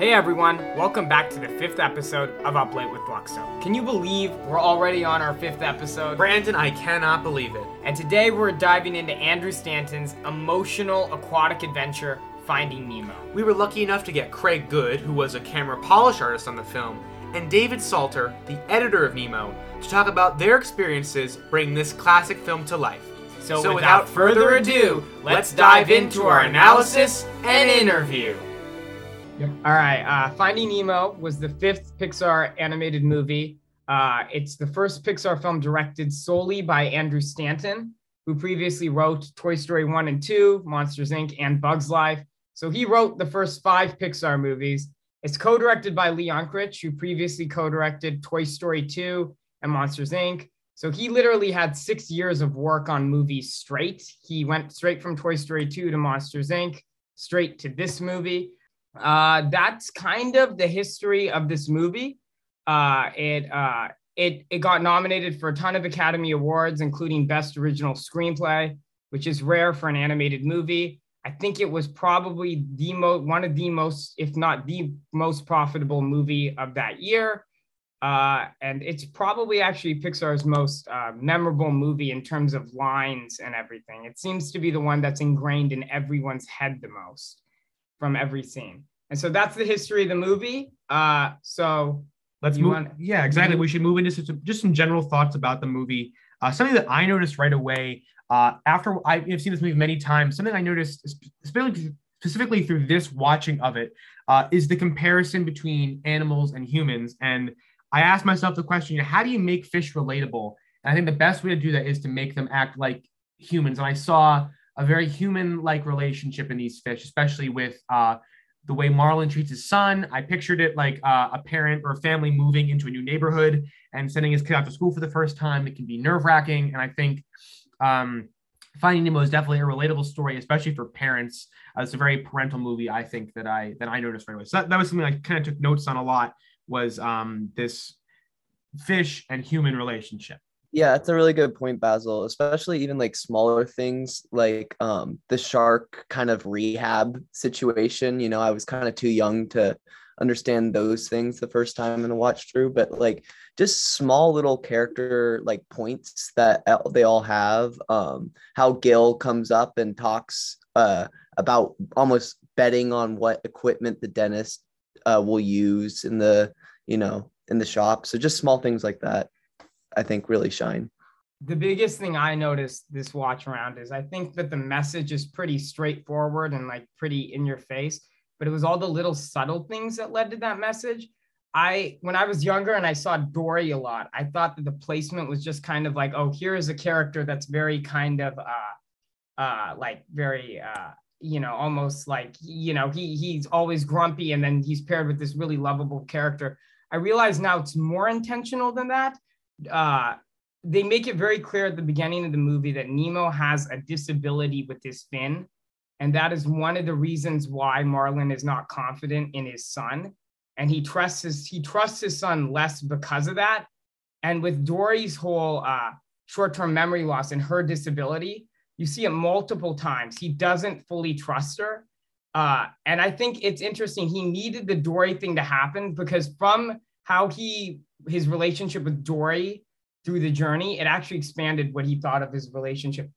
Hey everyone, welcome back to the fifth episode of Up Late with Luxo. Can you believe we're already on our fifth episode? Brandon, I cannot believe it. And today we're diving into Andrew Stanton's emotional aquatic adventure, Finding Nemo. We were lucky enough to get Craig Good, who was a camera polish artist on the film, and David Salter, the editor of Nemo, to talk about their experiences bringing this classic film to life. So, so without, without further ado, let's dive into our analysis and interview. Yep. All right. Uh, Finding Nemo was the fifth Pixar animated movie. Uh, it's the first Pixar film directed solely by Andrew Stanton, who previously wrote Toy Story 1 and 2, Monsters Inc., and Bugs Life. So he wrote the first five Pixar movies. It's co directed by Lee Unkrich, who previously co directed Toy Story 2 and Monsters Inc. So he literally had six years of work on movies straight. He went straight from Toy Story 2 to Monsters Inc., straight to this movie. Uh, that's kind of the history of this movie. Uh, it uh, it it got nominated for a ton of Academy Awards, including Best Original Screenplay, which is rare for an animated movie. I think it was probably the most one of the most, if not the most profitable movie of that year. Uh, and it's probably actually Pixar's most uh, memorable movie in terms of lines and everything. It seems to be the one that's ingrained in everyone's head the most from every scene. And so that's the history of the movie. Uh, so let's move. Want, yeah, exactly. We should move into some, just some general thoughts about the movie. Uh, something that I noticed right away uh, after I've seen this movie many times. Something I noticed specifically, specifically through this watching of it uh, is the comparison between animals and humans. And I asked myself the question: you know, How do you make fish relatable? And I think the best way to do that is to make them act like humans. And I saw a very human-like relationship in these fish, especially with uh, the way Marlin treats his son. I pictured it like uh, a parent or a family moving into a new neighborhood and sending his kid out to school for the first time. It can be nerve-wracking, and I think um, Finding Nemo is definitely a relatable story, especially for parents. Uh, it's a very parental movie. I think that I that I noticed right away. So that, that was something I kind of took notes on a lot. Was um, this fish and human relationship? Yeah, that's a really good point, Basil. Especially even like smaller things like um, the shark kind of rehab situation. You know, I was kind of too young to understand those things the first time in the watch through, but like just small little character like points that they all have. Um, how Gil comes up and talks uh, about almost betting on what equipment the dentist uh, will use in the you know in the shop. So just small things like that. I think really shine. The biggest thing I noticed this watch around is I think that the message is pretty straightforward and like pretty in your face, but it was all the little subtle things that led to that message. I when I was younger and I saw Dory a lot, I thought that the placement was just kind of like, oh, here is a character that's very kind of uh uh like very uh you know almost like you know he he's always grumpy and then he's paired with this really lovable character. I realize now it's more intentional than that uh, they make it very clear at the beginning of the movie that Nemo has a disability with his fin. And that is one of the reasons why Marlin is not confident in his son. And he trusts his he trusts his son less because of that. And with Dory's whole uh, short-term memory loss and her disability, you see it multiple times. He doesn't fully trust her. Uh, and I think it's interesting. He needed the Dory thing to happen because from how he his relationship with Dory through the journey, it actually expanded what he thought of his relationship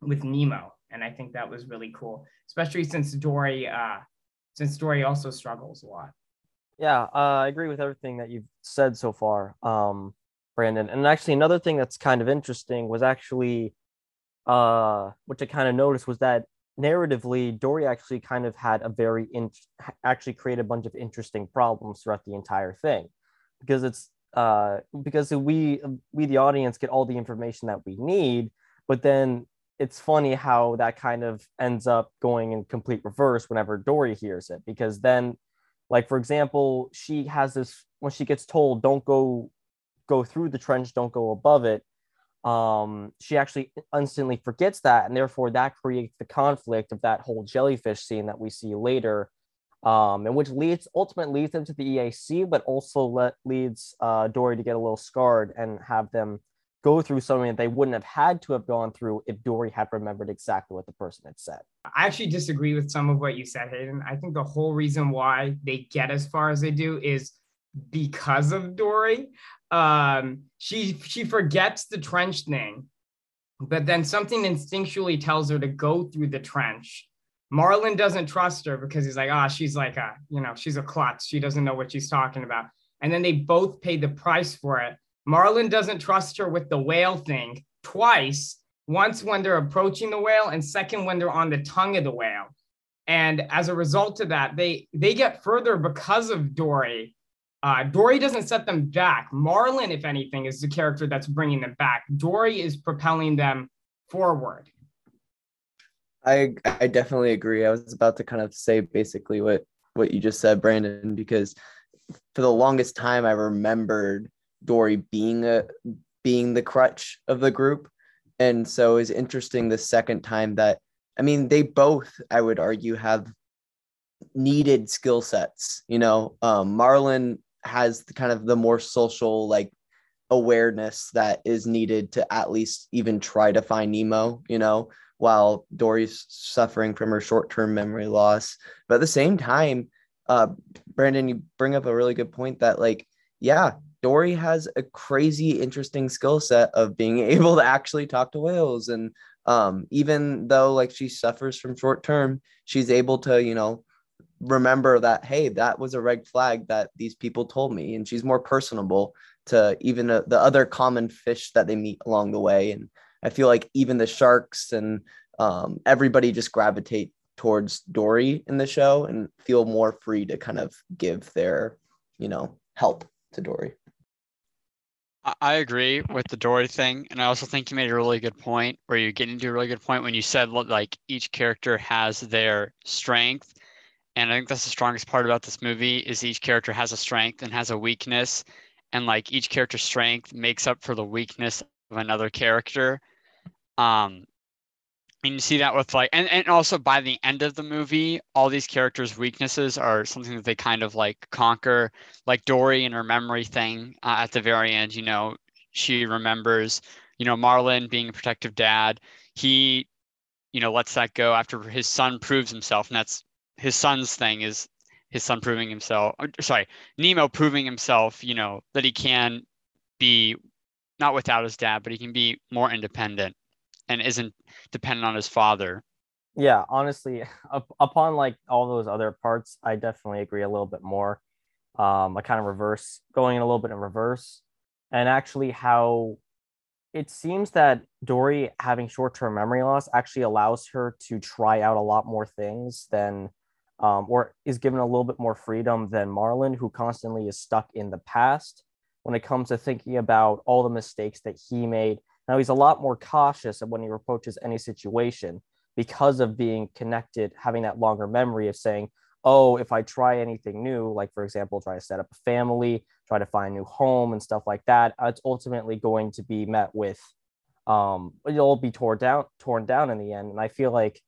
with Nemo. And I think that was really cool, especially since Dory, uh, since Dory also struggles a lot. Yeah, uh, I agree with everything that you've said so far, um, Brandon. And actually, another thing that's kind of interesting was actually, uh, which I kind of noticed was that narratively, Dory actually kind of had a very in- actually created a bunch of interesting problems throughout the entire thing, because it's uh, because we we the audience get all the information that we need, but then it's funny how that kind of ends up going in complete reverse whenever Dory hears it, because then, like for example, she has this when she gets told don't go go through the trench, don't go above it. Um, she actually instantly forgets that, and therefore that creates the conflict of that whole jellyfish scene that we see later um, and which leads ultimately leads them to the EAC, but also let, leads uh, Dory to get a little scarred and have them go through something that they wouldn't have had to have gone through if Dory had remembered exactly what the person had said. I actually disagree with some of what you said, Hayden. I think the whole reason why they get as far as they do is because of Dory. Um, she she forgets the trench thing, but then something instinctually tells her to go through the trench. Marlin doesn't trust her because he's like, ah, oh, she's like a, you know, she's a klutz. She doesn't know what she's talking about. And then they both pay the price for it Marlin doesn't trust her with the whale thing twice. Once when they're approaching the whale, and second when they're on the tongue of the whale. And as a result of that, they they get further because of Dory. Uh, Dory doesn't set them back. Marlin, if anything, is the character that's bringing them back. Dory is propelling them forward. I I definitely agree. I was about to kind of say basically what what you just said, Brandon, because for the longest time I remembered Dory being a being the crutch of the group. And so it's interesting the second time that I mean they both, I would argue, have needed skill sets. You know, um, Marlin has the kind of the more social like awareness that is needed to at least even try to find Nemo, you know, while Dory's suffering from her short-term memory loss. But at the same time, uh, Brandon, you bring up a really good point that like, yeah, Dory has a crazy interesting skill set of being able to actually talk to whales. And um, even though like she suffers from short term she's able to you know remember that hey that was a red flag that these people told me. And she's more personable to even uh, the other common fish that they meet along the way. And i feel like even the sharks and um, everybody just gravitate towards dory in the show and feel more free to kind of give their you know help to dory I agree with the Dory thing, and I also think you made a really good point, where you get into a really good point when you said like each character has their strength, and I think that's the strongest part about this movie is each character has a strength and has a weakness, and like each character's strength makes up for the weakness of another character. Um, and you see that with like and, and also by the end of the movie all these characters weaknesses are something that they kind of like conquer. Like dory and her memory thing uh, at the very end you know she remembers you know marlin being a protective dad. He you know lets that go after his son proves himself and that's his son's thing is his son proving himself sorry nemo proving himself you know that he can be not without his dad but he can be more independent and isn't dependent on his father. Yeah, honestly, up, upon like all those other parts, I definitely agree a little bit more. Um, I kind of reverse going in a little bit in reverse, and actually how it seems that Dory having short-term memory loss actually allows her to try out a lot more things than, um, or is given a little bit more freedom than Marlin, who constantly is stuck in the past when it comes to thinking about all the mistakes that he made now he's a lot more cautious when he approaches any situation because of being connected, having that longer memory of saying, oh, if I try anything new, like for example, try to set up a family, try to find a new home and stuff like that, it's ultimately going to be met with, um, it'll be torn down, torn down in the end. And I feel like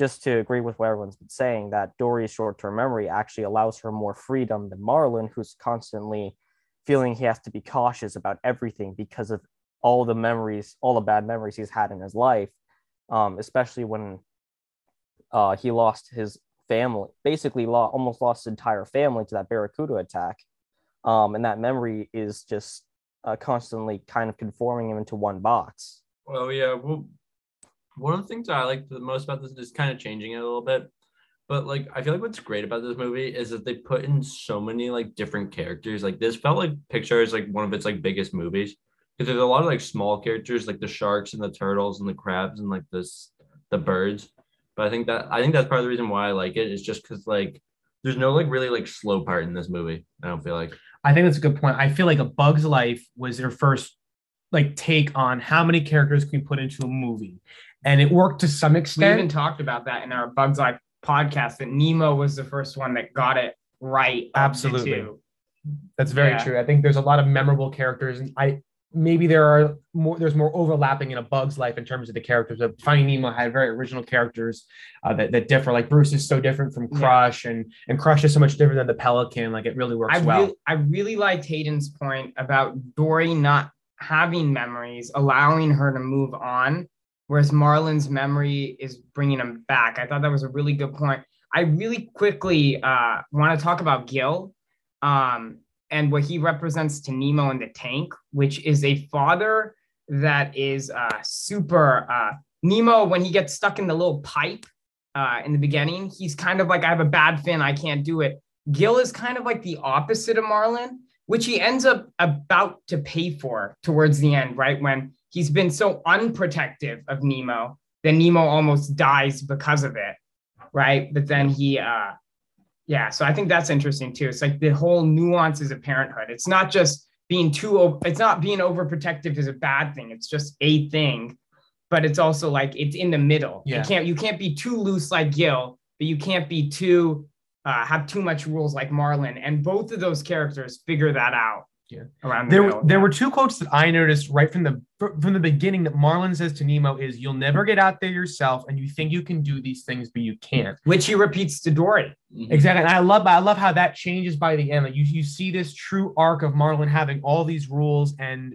just to agree with what everyone's been saying, that Dory's short-term memory actually allows her more freedom than Marlin, who's constantly feeling he has to be cautious about everything because of all the memories, all the bad memories he's had in his life, um, especially when uh, he lost his family, basically lo- almost lost his entire family to that Barracuda attack. Um, and that memory is just uh, constantly kind of conforming him into one box. Well, yeah. Well, one of the things I like the most about this is kind of changing it a little bit. But like, I feel like what's great about this movie is that they put in so many like different characters. Like this felt like Pixar is like one of its like biggest movies because there's a lot of like small characters like the sharks and the turtles and the crabs and like this the birds. But i think that i think that's part of the reason why i like it is just because like there's no like really like slow part in this movie i don't feel like. I think that's a good point. I feel like a bug's life was their first like take on how many characters can we put into a movie. And it worked to some extent we even talked about that in our bug's life podcast that nemo was the first one that got it right absolutely. That's very yeah. true. I think there's a lot of memorable characters and i maybe there are more there's more overlapping in a bug's life in terms of the characters of finding nemo had very original characters uh, that, that differ like bruce is so different from crush yeah. and and crush is so much different than the pelican like it really works I well really, i really liked hayden's point about dory not having memories, allowing her to move on, whereas marlin's memory is bringing him back. I thought that was a really good point. I really quickly uh, want to talk about Gil um, and what he represents to Nemo in the tank, which is a father that is uh, super. Uh, Nemo, when he gets stuck in the little pipe uh, in the beginning, he's kind of like, I have a bad fin, I can't do it. Gil is kind of like the opposite of Marlin, which he ends up about to pay for towards the end, right? When he's been so unprotective of Nemo, that Nemo almost dies because of it, right? But then he, uh, yeah, so I think that's interesting too. It's like the whole nuances of parenthood. It's not just being too, it's not being overprotective is a bad thing. It's just a thing, but it's also like it's in the middle. Yeah. You can't, you can't be too loose like Gil, but you can't be too uh, have too much rules like Marlin. and both of those characters figure that out. Yeah. Around the There, middle. there were two quotes that I noticed right from the from the beginning that Marlin says to Nemo is "You'll never get out there yourself, and you think you can do these things, but you can't." which he repeats to Dory. Mm-hmm. Exactly, and I love I love how that changes by the end. Like you you see this true arc of Marlin having all these rules and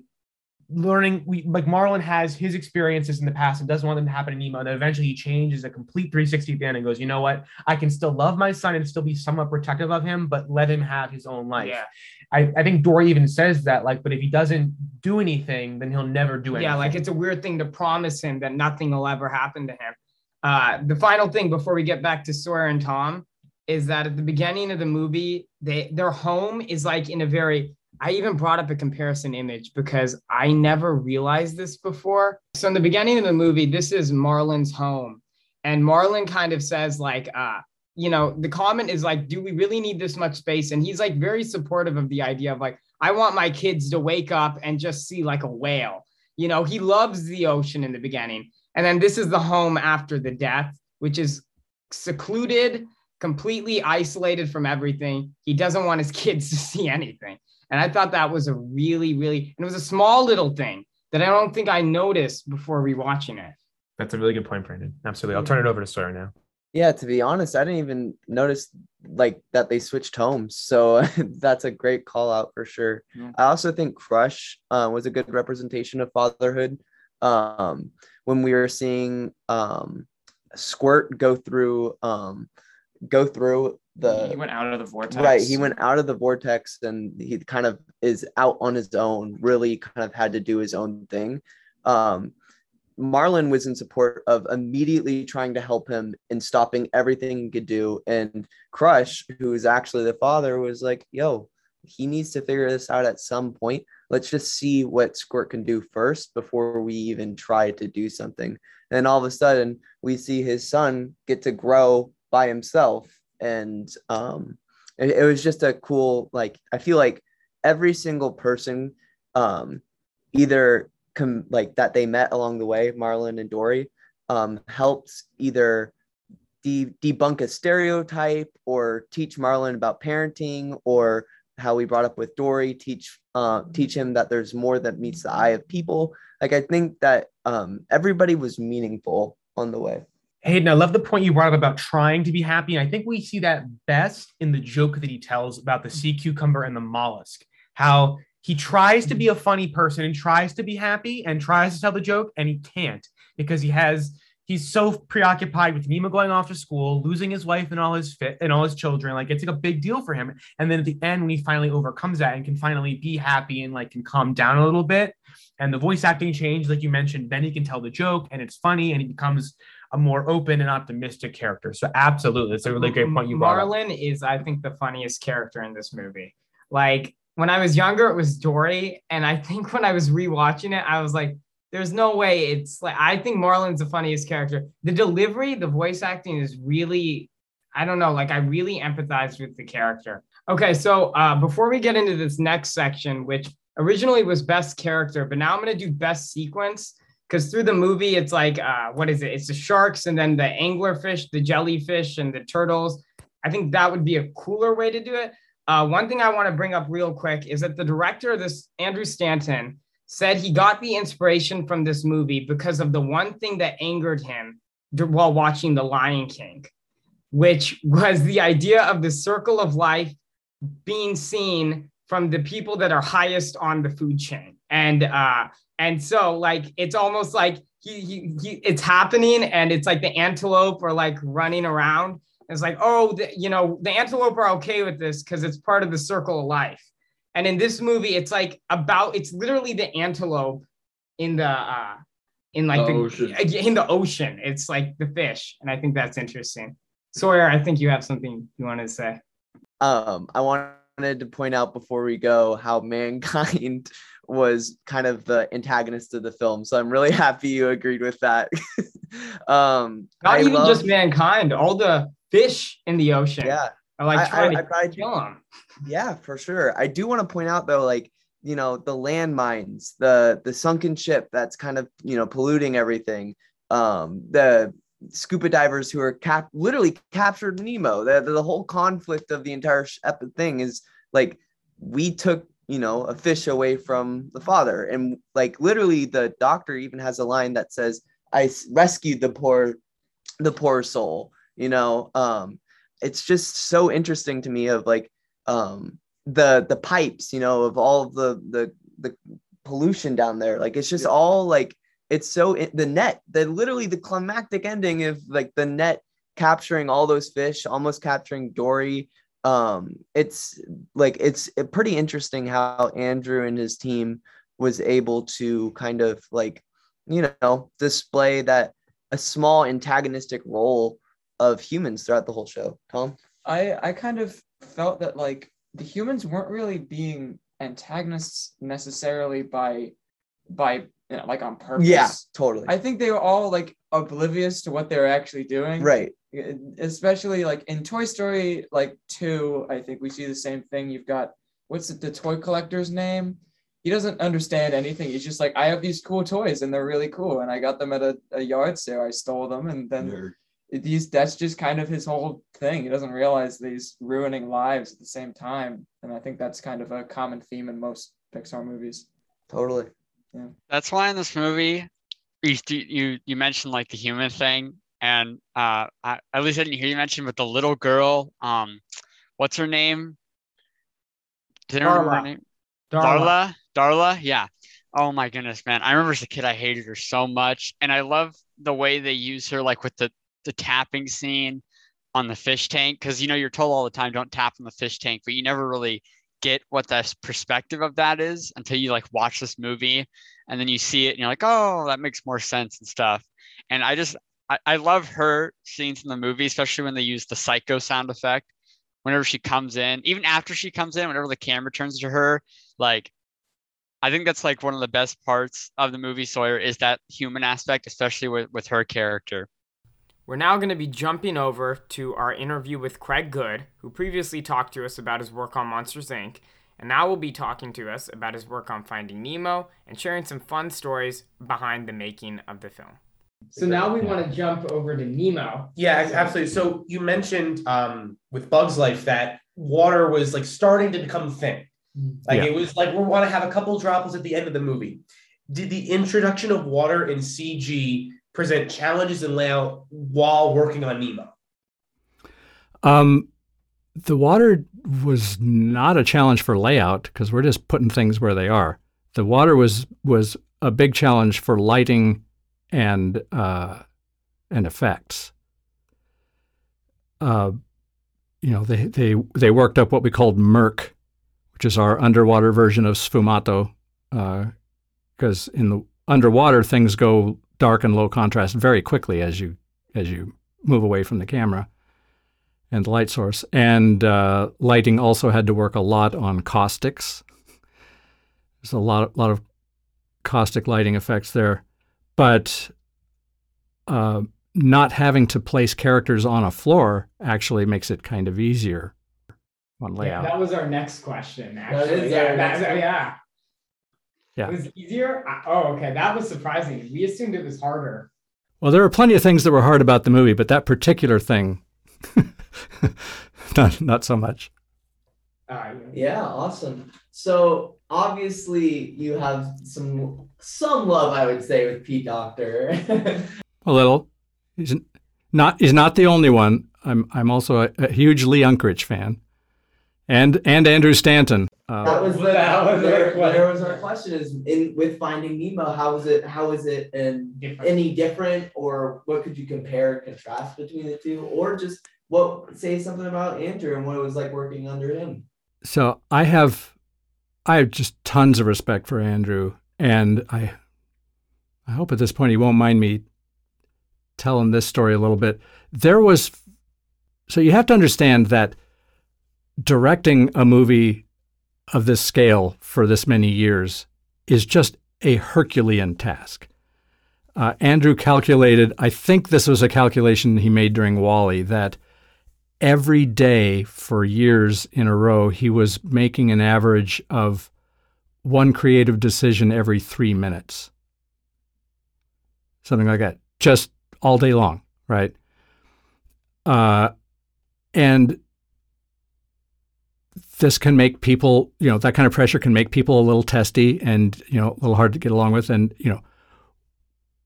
learning. We like Marlin has his experiences in the past and doesn't want them to happen to Nemo, and then eventually he changes a complete 360 at the end and goes, "You know what? I can still love my son and still be somewhat protective of him, but let him have his own life." Yeah, I, I think Dory even says that, like, but if he doesn't do anything, then he'll never do anything. yeah, like it's a weird thing to promise him that nothing will ever happen to him. Uh, the final thing before we get back to Sawyer and Tom is that at the beginning of the movie, they their home is like in a very I even brought up a comparison image because I never realized this before. So in the beginning of the movie, this is Marlin's home. And Marlin kind of says, like, uh, you know, the comment is like, do we really need this much space? And he's like very supportive of the idea of like, I want my kids to wake up and just see like a whale. You know, he loves the ocean in the beginning. And then this is the home after the death, which is secluded, completely isolated from everything. He doesn't want his kids to see anything. And I thought that was a really, really, and it was a small little thing that I don't think I noticed before rewatching it. That's a really good point, Brandon. Absolutely. I'll turn it over to Sawyer now. Yeah, to be honest, I didn't even notice like that they switched homes. So that's a great call out for sure. Yeah. I also think Crush uh, was a good representation of fatherhood. Um, when we were seeing um, Squirt go through um, go through the he went out of the vortex. Right. He went out of the vortex and he kind of is out on his own, really kind of had to do his own thing. Um, Marlin was in support of immediately trying to help him and stopping everything he could do. And Crush, who is actually the father, was like, yo, he needs to figure this out at some point. Let's just see what Squirt can do first before we even try to do something. And all of a sudden, we see his son get to grow by himself. And um, it, it was just a cool, like, I feel like every single person um, either com- like that they met along the way, Marlin and Dory, um, helped either de- debunk a stereotype or teach Marlin about parenting or how we brought up with Dory, teach uh, teach him that there's more that meets the eye of people. Like I think that um, everybody was meaningful on the way. Hayden, I love the point you brought up about trying to be happy. And I think we see that best in the joke that he tells about the sea cucumber and the mollusk. How he tries to be a funny person and tries to be happy and tries to tell the joke, and he can't because he has he's so preoccupied with Nemo going off to school, losing his wife and all his fit and all his children. Like it's like a big deal for him. And then at the end, when he finally overcomes that and can finally be happy and like can calm down a little bit, and the voice acting changed, like you mentioned, then he can tell the joke and it's funny and he becomes a more open and optimistic character. So absolutely, it's a really great point you brought up. Marlin is, I think, the funniest character in this movie. Like when I was younger, it was Dory, and I think when I was rewatching it, I was like, "There's no way." It's like I think Marlin's the funniest character. The delivery, the voice acting is really, I don't know, like I really empathized with the character. Okay, so uh, before we get into this next section, which originally was best character, but now I'm gonna do best sequence because through the movie it's like uh, what is it? It's the sharks and then the anglerfish the jellyfish and the turtles. I think that would be a cooler way to do it. Uh, one thing i want to bring up real quick is that the director this andrew stanton said he got the inspiration from this movie because of the one thing that angered him while watching the lion king which was the idea of the circle of life being seen from the people that are highest on the food chain. And uh, and so like it's almost like he, he, he it's happening, and it's like the antelope are like running around. It's like, oh, the, you know, the antelope are okay with this because it's part of the circle of life. And in this movie, it's like about it's literally the antelope in the uh in like The the, ocean. in the ocean. It's like the fish, and I think that's interesting. Sawyer, I think you have something you want to say. um i wanted to point out before we go how mankind was kind of the antagonist of the film. So i'm really happy you agreed with that. Um Not I even love- just mankind, all the fish in the ocean yeah. are like I- trying I- I to probably- kill them. yeah for sure. I do want to point out though like you know the landmines the the sunken ship that's kind of you know polluting everything um the scuba divers who are cap literally captured nemo. The, the whole conflict of the entire sh- thing is like we took you know a fish away from the father. And like literally the doctor even has a line that says I rescued the poor the poor soul you know? Um it's just so interesting to me of like um the the pipes you know of all the the the pollution down there. Like it's just all like it's so the net the literally the climactic ending of like the net capturing all those fish almost capturing dory um it's like it's pretty interesting how andrew and his team was able to kind of like you know display that a small antagonistic role of humans throughout the whole show. Tom? I I kind of felt that like the humans weren't really being antagonists necessarily by by you know, like on purpose. yeah totally I think they were all like oblivious to what they were actually doing. right Especially like in Toy Story like 2, I think we see the same thing. You've got what's it, the toy collector's name? He doesn't understand anything. He's just like, I have these cool toys and they're really cool. And I got them at a, a yard sale. I stole them and then Nerd. these that's just kind of his whole thing. He doesn't realize that he's ruining lives at the same time. And I think that's kind of a common theme in most Pixar movies. totally That's why in this movie, you you you mentioned like the human thing, and uh, I, at least I didn't hear you mention, but the little girl, um, what's her name? Did I remember her Darla. name? Darla. Darla. Darla, yeah. Oh my goodness, man! I remember as a kid, I hated her so much, and I love the way they use her, like with the the tapping scene on the fish tank, because you know you're told all the time don't tap on the fish tank, but you never really get what the perspective of that is until you like watch this movie and then you see it and you're like oh that makes more sense and stuff. And i just i, I love her scenes in the movie especially when they use the psycho sound effect. Whenever she comes in even after she comes in whenever the camera turns to her like i think that's like one of the best parts of the movie sawyer is that human aspect especially with, with her character We're now going to be jumping over to our interview with Craig Good, who previously talked to us about his work on Monsters Inc., and now will be talking to us about his work on Finding Nemo and sharing some fun stories behind the making of the film. So now we want to jump over to Nemo. Yeah, absolutely. So you mentioned um, with Bugs Life that water was like starting to become thin. Like Yeah. it was like we want to have a couple droplets at the end of the movie. Did the introduction of water in CG present challenges in layout while working on Nemo? Um, the water was not a challenge for layout because we're just putting things where they are. The water was was a big challenge for lighting and uh, and effects. Uh, you know, they they they worked up what we called murk, which is our underwater version of sfumato, because in the underwater things go dark and low contrast very quickly as you as you move away from the camera and the light source. And uh, lighting also had to work a lot on caustics. There's a lot, lot of caustic lighting effects there, but uh, not having to place characters on a floor actually makes it kind of easier on layout. Yeah, that was our next question, actually. is yeah, our next- yeah. Yeah. It was easier? Oh, okay. That was surprising. We assumed it was harder. Well, there were plenty of things that were hard about the movie, but that particular thing, not not so much. Uh, Yeah, awesome. So obviously you have some some love, I would say, with Pete Docter. A little. He's not. He's not the only one. I'm. I'm also a, a huge Lee Unkrich fan, and and Andrew Stanton. Uh, that was the That was our there, question. there was our question is in with finding Nemo how is it how is it and Different. any different or what could you compare and contrast between the two or just what say something about Andrew and what it was like working under him so I have I have just tons of respect for Andrew, and I I hope at this point he won't mind me telling this story a little bit. There was so you have to understand that directing a movie of this scale for this many years is just a Herculean task. Uh, Andrew calculated, I think this was a calculation he made during WALL-E, that every day for years in a row, he was making an average of one creative decision every three minutes. Something like that, just all day long, right? Uh, and this can make people, you know, that kind of pressure can make people a little testy and, you know, a little hard to get along with. And, you know,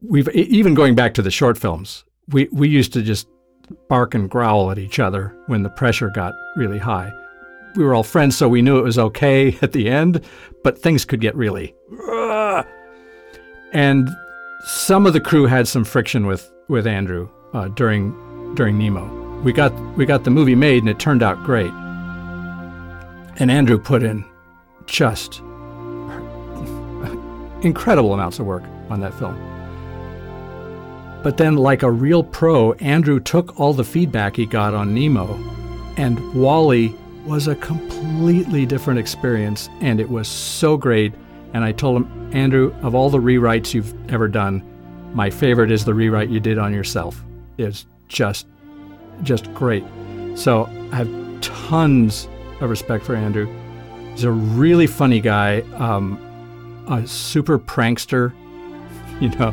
we've even going back to the short films, we, we used to just bark and growl at each other when the pressure got really high. We were all friends, so we knew it was okay at the end, but things could get really. "Ugh." And some of the crew had some friction with with Andrew uh, during during Nemo. We got we got the movie made, and it turned out great. And Andrew put in just incredible amounts of work on that film. But then, like a real pro, Andrew took all the feedback he got on Nemo, and WALL-E was a completely different experience, and it was so great. And I told him, Andrew, of all the rewrites you've ever done, my favorite is the rewrite you did on yourself. It's just, just great. So I have tons of respect for Andrew. He's a really funny guy, um, a super prankster. You know,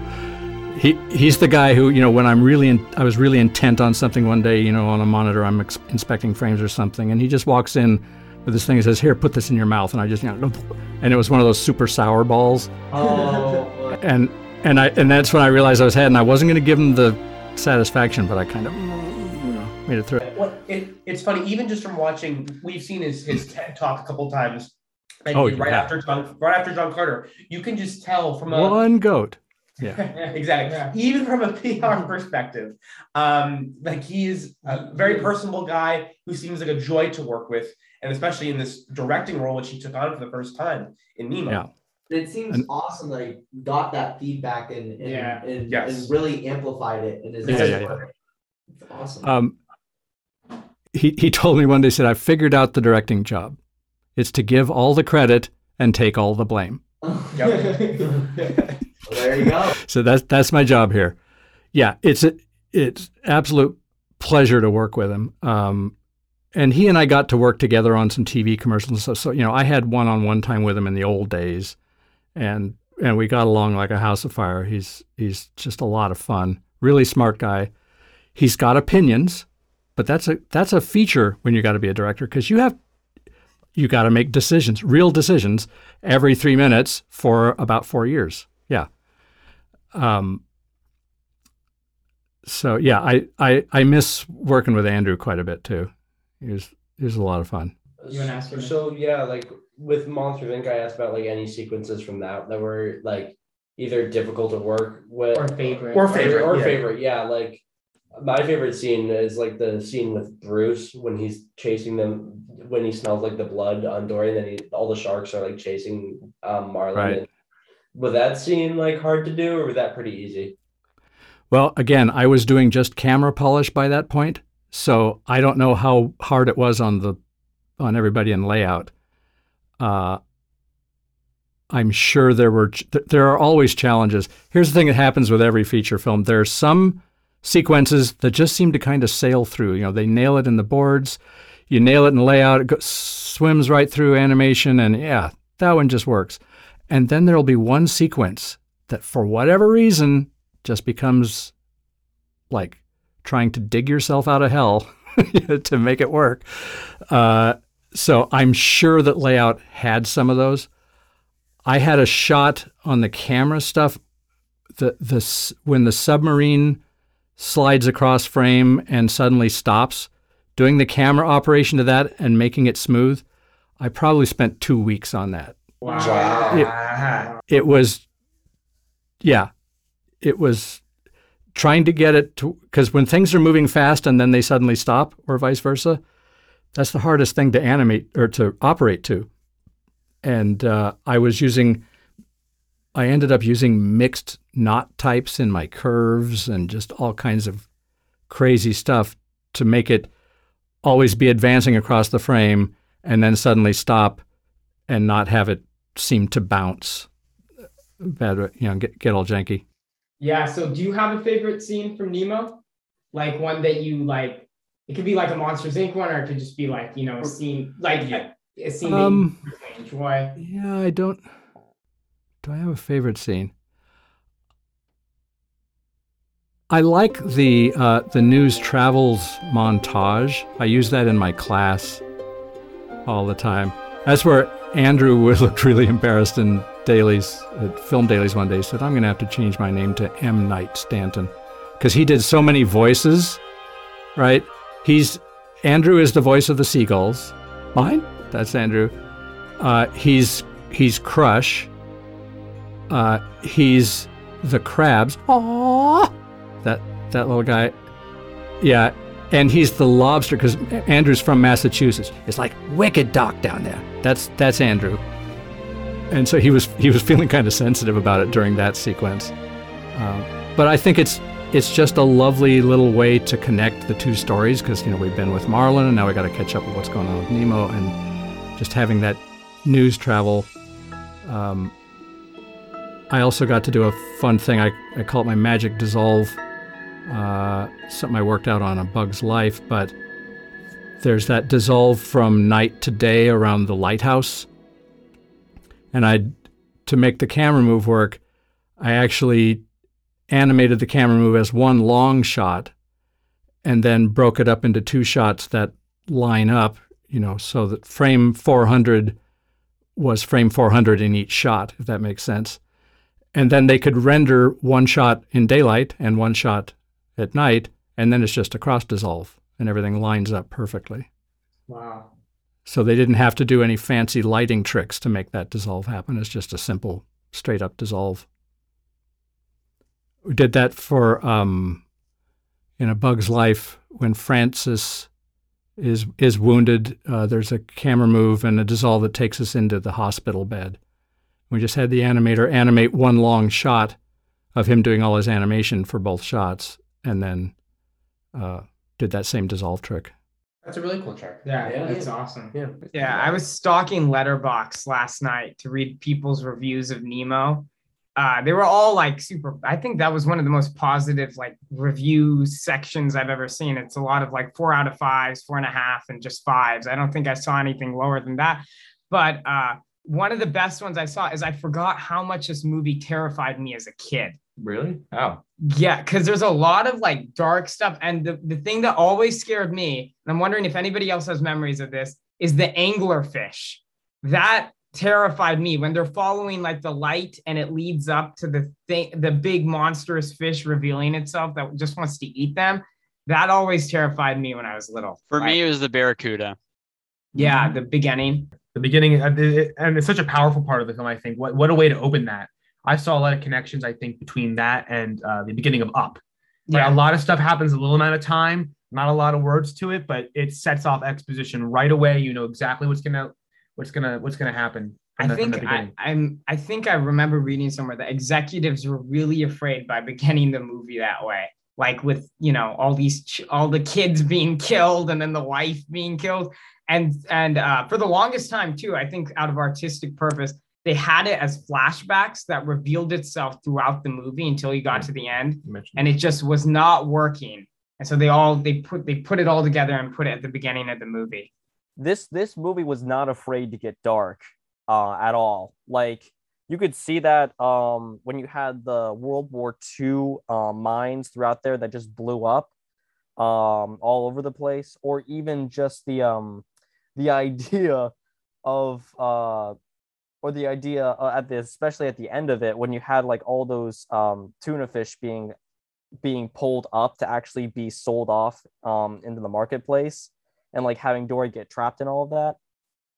he he's the guy who you know when I'm really in, I was really intent on something one day. You know, on a monitor, I'm ex- inspecting frames or something, and he just walks in with this thing and says, "Here, put this in your mouth," and I just you know, and it was one of those super sour balls, oh and and I and that's when I realized I was had, and I wasn't going to give him the satisfaction, but I kind of you know, made it through. Well, it, it's funny, even just from watching, we've seen his, his TED talk a couple times. And Oh, right you have. after John, right after John Carter, you can just tell from a One goat. Yeah, exactly. Even from a PR perspective, um, like he is a very personable guy who seems like a joy to work with, and especially in this directing role, which he took on for the first time in Nemo. Yeah. it seems And- awesome that he got that feedback and and, Yeah. and, Yes. and really amplified it in his Yeah, yeah, yeah. It's awesome Um, he he told me one day, he said, "I figured out the directing job. It's to give all the credit and take all the blame." well, there you go So that's that's my job here. Yeah, it's a, it's absolute pleasure to work with him. Um, and he and I got to work together on some TV commercials and stuff. So you know, I had one-on-one time with him in the old days, and and we got along like a house of fire. He's he's just a lot of fun. Really smart guy. He's got opinions, but that's a that's a feature when you got to be a director because you have you got to make decisions, real decisions, every three minutes for about four years. Yeah. Um. So yeah, I, I I miss working with Andrew quite a bit too. He was he was a lot of fun. You wanna ask him? So yeah, like with Monsters Inc., I asked about like any sequences from that that were like either difficult to work with Or favorite. Or favorite, or yeah. favorite. Yeah, like my favorite scene is like the scene with Bruce when he's chasing them when he smells like the blood on Dory, and then he, all the sharks are like chasing um Marlin. Right. Was that scene like hard to do, or was that pretty easy? Well, again, I was doing just camera polish by that point, so I don't know how hard it was on the on everybody in layout. Uh, I'm sure there were ch- th- there are always challenges. Here's the thing that happens with every feature film: there are some sequences that just seem to kind of sail through. You know, they nail it in the boards, you nail it in layout, it go- swims right through animation, and yeah, that one just works. And then there'll be one sequence that, for whatever reason, just becomes like trying to dig yourself out of hell to make it work. Uh, so I'm sure that layout had some of those. I had a shot on the camera stuff. The the when the submarine slides across frame and suddenly stops, doing the camera operation to that and making it smooth. I probably spent two weeks on that. Wow. It was, yeah, it was trying to get it to because when things are moving fast and then they suddenly stop, or vice versa, that's the hardest thing to animate or to operate to. And uh, I was using, I ended up using mixed knot types in my curves and just all kinds of crazy stuff to make it always be advancing across the frame and then suddenly stop and not have it seem to bounce. Bad, you know, get, get all janky. Yeah. So, do you have a favorite scene from Nemo? Like one that you like? It could be like a Monsters Inc. one, or it could just be like you know a scene like a, a scene Um, that you really enjoy. Yeah, I don't. Do I have a favorite scene? I like the uh, the news travels montage. I use that in my class all the time. That's where Andrew looked really embarrassed in dailies, at film dailies one day. He said, "I'm going to have to change my name to M Night Stanton," because he did so many voices. Right? He's Andrew is the voice of the seagulls. Mine? That's Andrew. Uh, he's he's Crush. Uh, he's the crabs. Aww. That that little guy. Yeah, and he's the lobster because Andrew's from Massachusetts. It's like wicked dock down there. That's that's Andrew. And so he was he was feeling kind of sensitive about it during that sequence. Um, but I think it's it's just a lovely little way to connect the two stories because you know we've been with Marlin and now we got to catch up with what's going on with Nemo and just having that news travel. Um, I also got to do a fun thing. I, I call it my magic dissolve. Uh, something I worked out on a Bug's Life, but there's that dissolve from night to day around the lighthouse. And I, to make the camera move work, I actually animated the camera move as one long shot, and then broke it up into two shots that line up. You know, so that frame 400 was frame 400 in each shot, if that makes sense and then they could render one shot in daylight and one shot at night, and then it's just a cross dissolve, and everything lines up perfectly. Wow. So they didn't have to do any fancy lighting tricks to make that dissolve happen. It's just a simple, straight up dissolve. We did that for um, in A Bug's Life when Francis is is wounded. Uh, there's a camera move and a dissolve that takes us into the hospital bed. We just had the animator animate one long shot of him doing all his animation for both shots, and then uh, did that same dissolve trick. That's a really cool trick. Yeah, Yeah. that's awesome. Yeah. Yeah, I was stalking Letterboxd last night to read people's reviews of Nemo. Uh, they were all like super. I think that was one of the most positive like review sections I've ever seen. It's a lot of like four out of fives, four and a half, and just fives. I don't think I saw anything lower than that. But uh, one of the best ones I saw is I forgot how much this movie terrified me as a kid. Really? Oh. Yeah, because there's a lot of like dark stuff. And the, the thing that always scared me, and I'm wondering if anybody else has memories of this, is the anglerfish. That terrified me when they're following like the light and it leads up to the thing, the big monstrous fish revealing itself that just wants to eat them. That always terrified me when I was little. For Like, me, it was the Barracuda. yeah, the beginning. The beginning uh, and it's such a powerful part of the film i think. What, what a way to open that. I saw a lot of connections i think between that and uh, the beginning of up. Yeah. a lot of stuff happens a little amount of time not a lot of words to it but it sets off exposition right away. You know exactly what's gonna what's gonna what's gonna happen I the- think I, I'm. I think I remember reading somewhere that executives were really afraid by beginning the movie that way, like with you know all these ch- all the kids being killed and then the wife being killed, and and uh, for the longest time too, I think out of artistic purpose, they had it as flashbacks that revealed itself throughout the movie until you got to the end, and it just was not working. And so they all they put they put it all together and put it at the beginning of the movie. this this movie was not afraid to get dark uh, at all. Like you could see that um, when you had the World War II uh, mines throughout there that just blew up um, all over the place, or even just the um, the idea of uh, or the idea uh, at the especially at the end of it when you had like all those um, tuna fish being being pulled up to actually be sold off um, into the marketplace and like having Dory get trapped in all of that.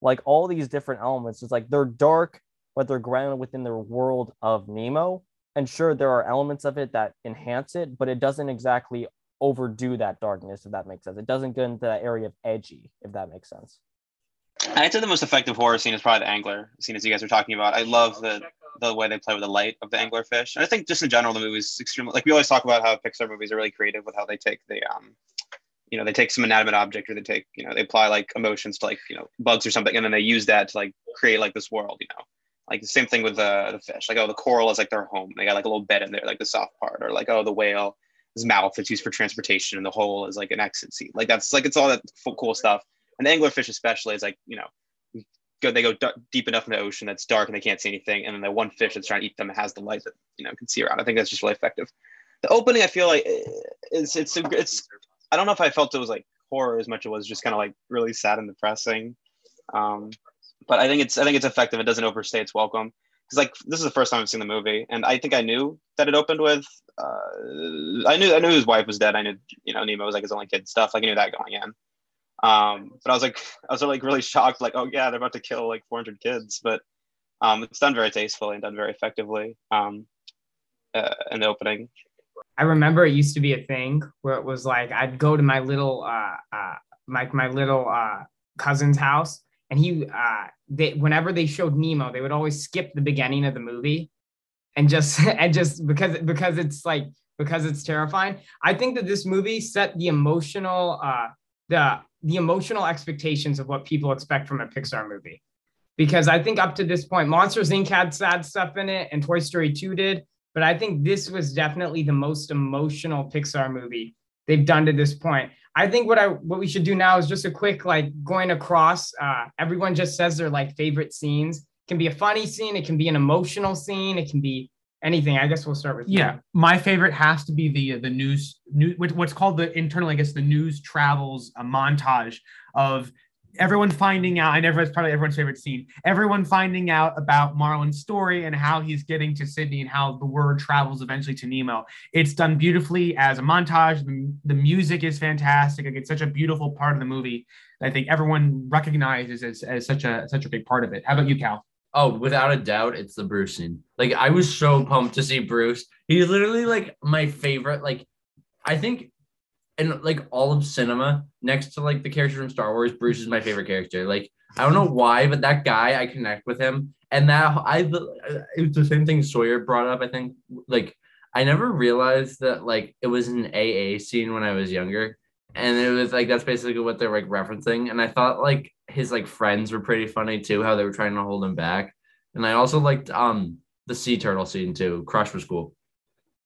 like all these different elements. It's like they're dark, but they're grounded within the world of Nemo. And sure, there are elements of it that enhance it, but it doesn't exactly overdo that darkness, if that makes sense. It doesn't get into that area of edgy, if that makes sense. I'd say the most effective horror scene is probably the angler scene, as you guys were talking about. I love the the way they play with the light of the anglerfish. And I think just in general, the movie is extremely like we always talk about how Pixar movies are really creative with how they take the um, you know, they take some inanimate object or they take, you know, they apply like emotions to like, you know, bugs or something, and then they use that to like create like this world, you know. Like the same thing with the the fish. Like, oh, the coral is like their home. They got like a little bed in there, like the soft part, or like, oh, the whale his mouth is used for transportation and the hole is like an exit seat. Like that's like it's all that cool stuff. And anglerfish especially is like, you know, go they go d- deep enough in the ocean that's dark and they can't see anything, and then the one fish that's trying to eat them has the light that you know can see around. I think that's just really effective. The opening, I feel like it's it's it's. I don't know if I felt it was like horror as much as it was just kind of like really sad and depressing. Um, but I think it's I think it's effective. It doesn't overstay its welcome. Because like this is the first time I've seen the movie, and I think I knew that it opened with. Uh, I knew I knew his wife was dead. I knew you know Nemo was like his only kid stuff. Like I knew that going in. Um, but I was like, I was like really shocked, like, oh yeah, they're about to kill like 400 kids. But um, it's done very tastefully and done very effectively um, uh, in the opening. I remember it used to be a thing where it was like I'd go to my little uh, uh my my little uh cousin's house and he uh they whenever they showed Nemo they would always skip the beginning of the movie and just and just because because it's like because it's terrifying. I think that this movie set the emotional uh the the emotional expectations of what people expect from a Pixar movie. Because I think up to this point, Monsters Inc. had sad stuff in it and Toy Story 2 did. But I think this was definitely the most emotional Pixar movie they've done to this point. I think what I what we should do now is just a quick like going across. Uh, everyone just says their like favorite scenes. It can be a funny scene, it can be an emotional scene, it can be anything. I guess we'll start with yeah. My favorite has to be the uh, the news new what's called the internal, I guess the news travels a montage of everyone finding out. I never it's probably everyone's favorite scene. Everyone finding out about Marlin's story and how he's getting to Sydney and how the word travels eventually to Nemo. It's done beautifully as a montage. The, the music is fantastic. Like, it's such a beautiful part of the movie. I think everyone recognizes as, as such a such a big part of it. How about you, Cal? Oh, without a doubt, it's the Bruce scene. Like I was so pumped to see Bruce. He's literally like my favorite. Like I think in like all of cinema, next to like the character from Star Wars, Bruce is my favorite character. Like I don't know why, but that guy, I connect with him. And that I uh, it was the same thing Sawyer brought up. I think like I never realized that like it was an AA scene when I was younger. And it was like that's basically what they're like referencing. And I thought like his like friends were pretty funny too, how they were trying to hold him back. And I also liked um the sea turtle scene too. Crush was cool.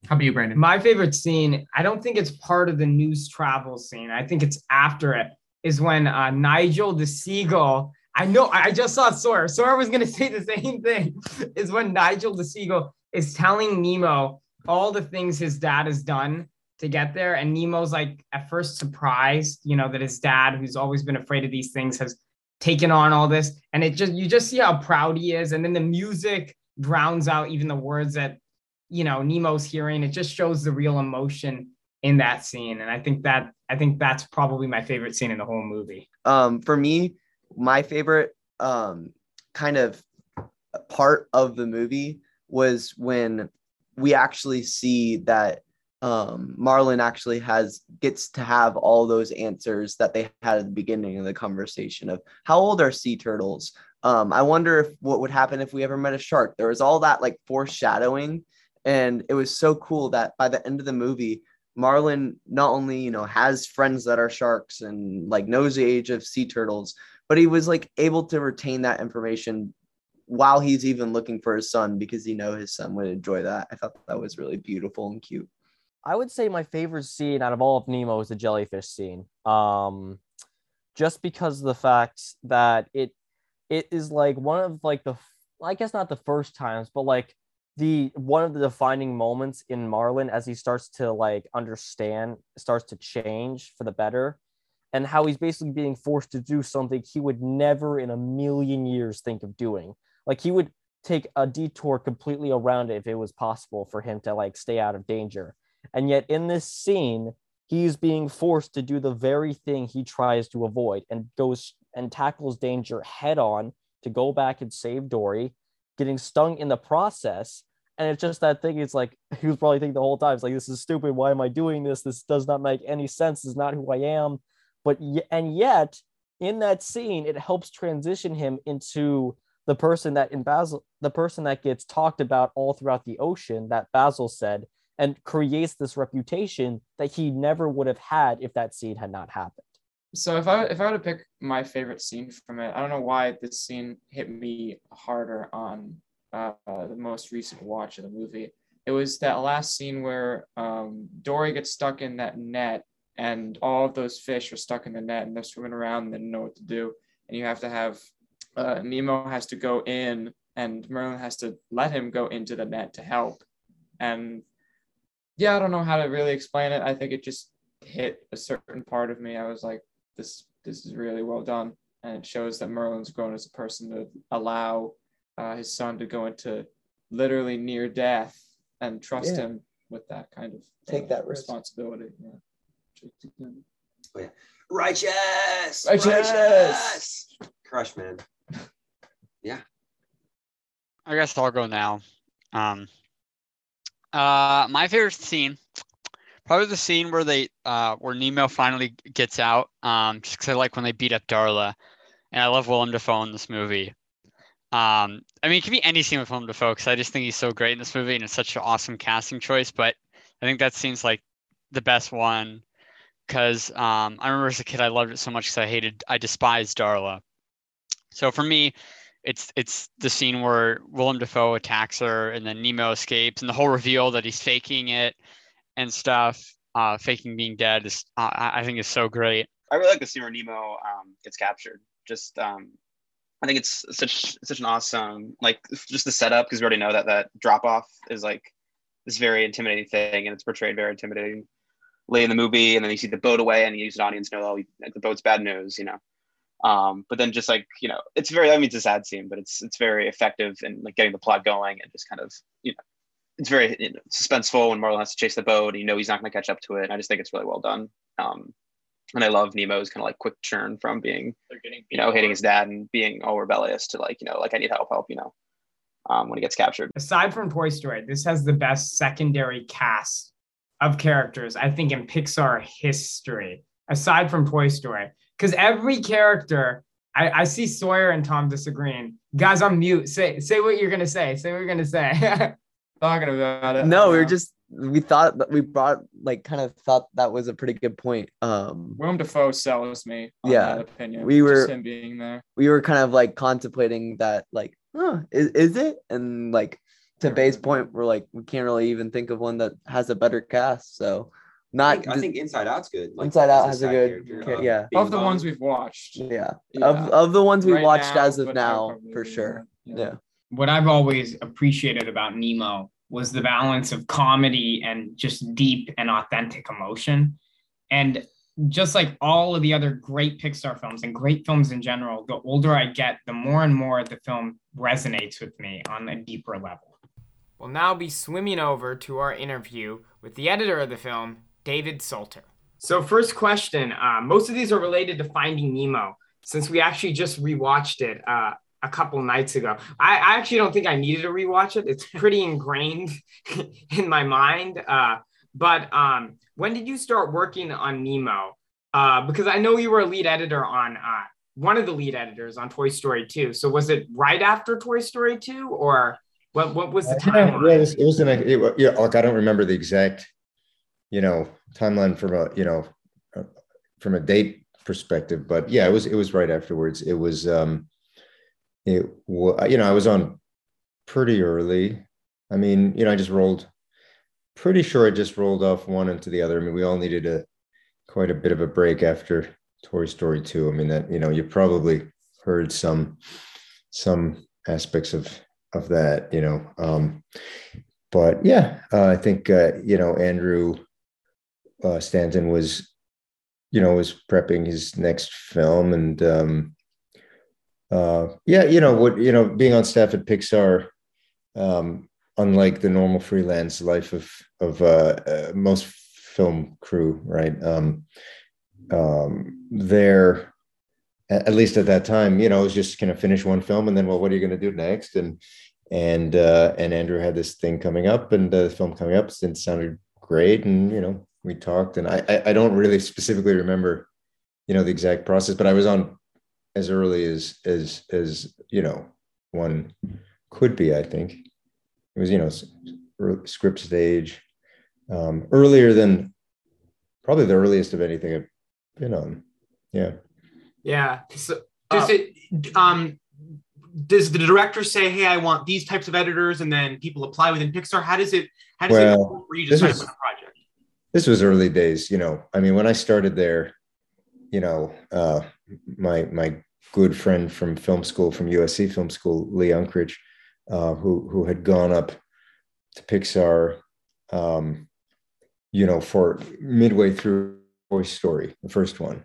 How about you, Brandon? My favorite scene, I don't think it's part of the news travel scene. I think it's after it, is when uh, Nigel the seagull. I know, I just saw Sawyer. Sawyer was going to say the same thing, is when Nigel the seagull is telling Nemo all the things his dad has done to get there. And Nemo's like at first surprised, you know, that his dad, who's always been afraid of these things, has taken on all this. And it just, you just see how proud he is. And then the music drowns out even the words that, you know, Nemo's hearing. It just shows the real emotion in that scene. And I think that, I think that's probably my favorite scene in the whole movie. Um, for me, my favorite um, kind of part of the movie was when we actually see that um, Marlin actually has gets to have all those answers that they had at the beginning of the conversation of how old are sea turtles. Um, I wonder if what would happen if we ever met a shark. There was all that like foreshadowing, and it was so cool that by the end of the movie, Marlin not only you know has friends that are sharks and like knows the age of sea turtles, but he was like able to retain that information while he's even looking for his son because he know his son would enjoy that. I thought that was really beautiful and cute. I would say my favorite scene out of all of Nemo is the jellyfish scene. Um, just because of the fact that it it is like one of like the I guess not the first times, but like the one of the defining moments in Marlin as he starts to like understand, starts to change for the better, and how he's basically being forced to do something he would never in a million years think of doing. Like he would take a detour completely around it if it was possible for him to like stay out of danger and yet, in this scene, he's being forced to do the very thing he tries to avoid and goes and tackles danger head on to go back and save Dory, getting stung in the process. And it's just that thing. It's like he was probably thinking the whole time, it's like, this is stupid. Why am I doing this? This does not make any sense. This is not who I am. But, and yet, in that scene, it helps transition him into the person that in Basil, the person that gets talked about all throughout the ocean, that Basil said, and creates this reputation that he never would have had if that scene had not happened. So if I if I were to pick my favorite scene from it, I don't know why this scene hit me harder on uh, the most recent watch of the movie. It was that last scene where um, Dory gets stuck in that net, and all of those fish are stuck in the net, and they're swimming around and they don't know what to do. And you have to have uh, Nemo has to go in, and Marlin has to let him go into the net to help. And yeah, I don't know how to really explain it. I think it just hit a certain part of me. I was like, this this is really well done, and it shows that Marlin's grown as a person to allow uh, his son to go into literally near death and trust Yeah. him with that kind of Take uh, that risk. responsibility. Yeah. Oh, yeah. Righteous. Righteous! Crush, man. Yeah. I guess I'll go now. Um, uh, my favorite scene, probably the scene where they, uh, where Nemo finally gets out. Um, just cause I like when they beat up Darla, and I love Willem Dafoe in this movie. Um, I mean, it could be any scene with Willem Dafoe because I just think he's so great in this movie, and it's such an awesome casting choice. But I think that scene's like the best one because um, I remember as a kid I loved it so much because I hated, I despised Darla. So for me, it's it's the scene where Willem Dafoe attacks her and then Nemo escapes and the whole reveal that he's faking it and stuff, uh, faking being dead is uh, I think is so great. I really like the scene where Nemo um, gets captured. Just um, I think it's such such an awesome like just the setup because we already know that that drop off is like this very intimidating thing and it's portrayed very intimidatingly in the movie and then you see the boat away and you use an audience know oh the boat's bad news you know um but then just like you know it's very I mean it's a sad scene but it's it's very effective in like getting the plot going and just kind of you know it's very you know, suspenseful when Marlin has to chase the boat and you know he's not going to catch up to it and I just think it's really well done um and I love Nemo's kind of like quick churn from being, you know, hating his dad and being all rebellious to like, you know, like I need help, help, you know, um, when he gets captured. Aside from Toy Story, this has the best secondary cast of characters, I think, in Pixar history, aside from Toy Story. Because every character, I, I see Sawyer and Tom disagreeing. Guys, I'm mute. Say say what you're gonna say. Say what you're gonna say. Talking about it. No, we were just we thought that we brought like kind of thought that was a pretty good point. Um Willem Dafoe sells me. On Yeah, that opinion. we were- just him being there. we were kind of like contemplating that like, huh, is, is it? And like to Bay's point, we're like we can't really even think of one that has a better cast. So I not think, I think Inside Out's good. Like, Inside Out has a good character, uh, yeah. Bing Of the Bong. ones we've watched. yeah. Yeah. Of of the ones we Right watched now, as of now, probably for sure. yeah. Yeah. what I've always appreciated about Nemo was the balance of comedy and just deep and authentic emotion. And just like all of the other great Pixar films and great films in general, the older I get, the more and more the film resonates with me on a deeper level. We'll now be swimming over to our interview with the editor of the film, David Salter. So, first question uh, most of these are related to Finding Nemo, since we actually just rewatched it uh, a couple nights ago. I, I actually don't think I needed to rewatch it, it's pretty ingrained in my mind. Uh, but um, when did you start working on Nemo? Uh, because I know you were a lead editor on uh, one of the lead editors on Toy Story 2. So, was it right after Toy Story 2 or what, what was the time? yeah, it was, it was an, it, yeah, like I don't remember the exact, you know, timeline from a, you know, uh, from a date perspective, but yeah, it was, it was right afterwards. It was, um, it, wa- you know, I was on pretty early. I mean, you know, I just rolled, pretty sure I just rolled off one into the other. I mean, we all needed a, quite a bit of a break after Toy Story 2. I mean, that, you know, you probably heard some, some aspects of, of that, you know, um, but yeah, uh, I think uh, you know Andrew uh, Stanton was, you know, was prepping his next film, and um, uh, yeah, you know what, you know, being on staff at Pixar, um, unlike the normal freelance life of of uh, uh, most film crew, right? Um, um, there, at, least at that time, you know, it was just kind of finish one film and then, well, what are you going to do next? And and uh, and Andrew had this thing coming up and the film coming up and it sounded great and you know we talked and I, I I don't really specifically remember you know the exact process but I was on as early as as as you know one could be I think it was you know script stage um, earlier than probably the earliest of anything I've been on yeah yeah so does it um does the director say, "Hey, I want these types of editors," and then people apply within Pixar? How does it? How does well, it work for you to sign was, a project? This was early days, you know. I mean, when I started there, you know, uh, my my good friend from film school, from USC Film School, Lee Unkrich, uh, who who had gone up to Pixar, um, you know, for midway through Toy Story, the first one,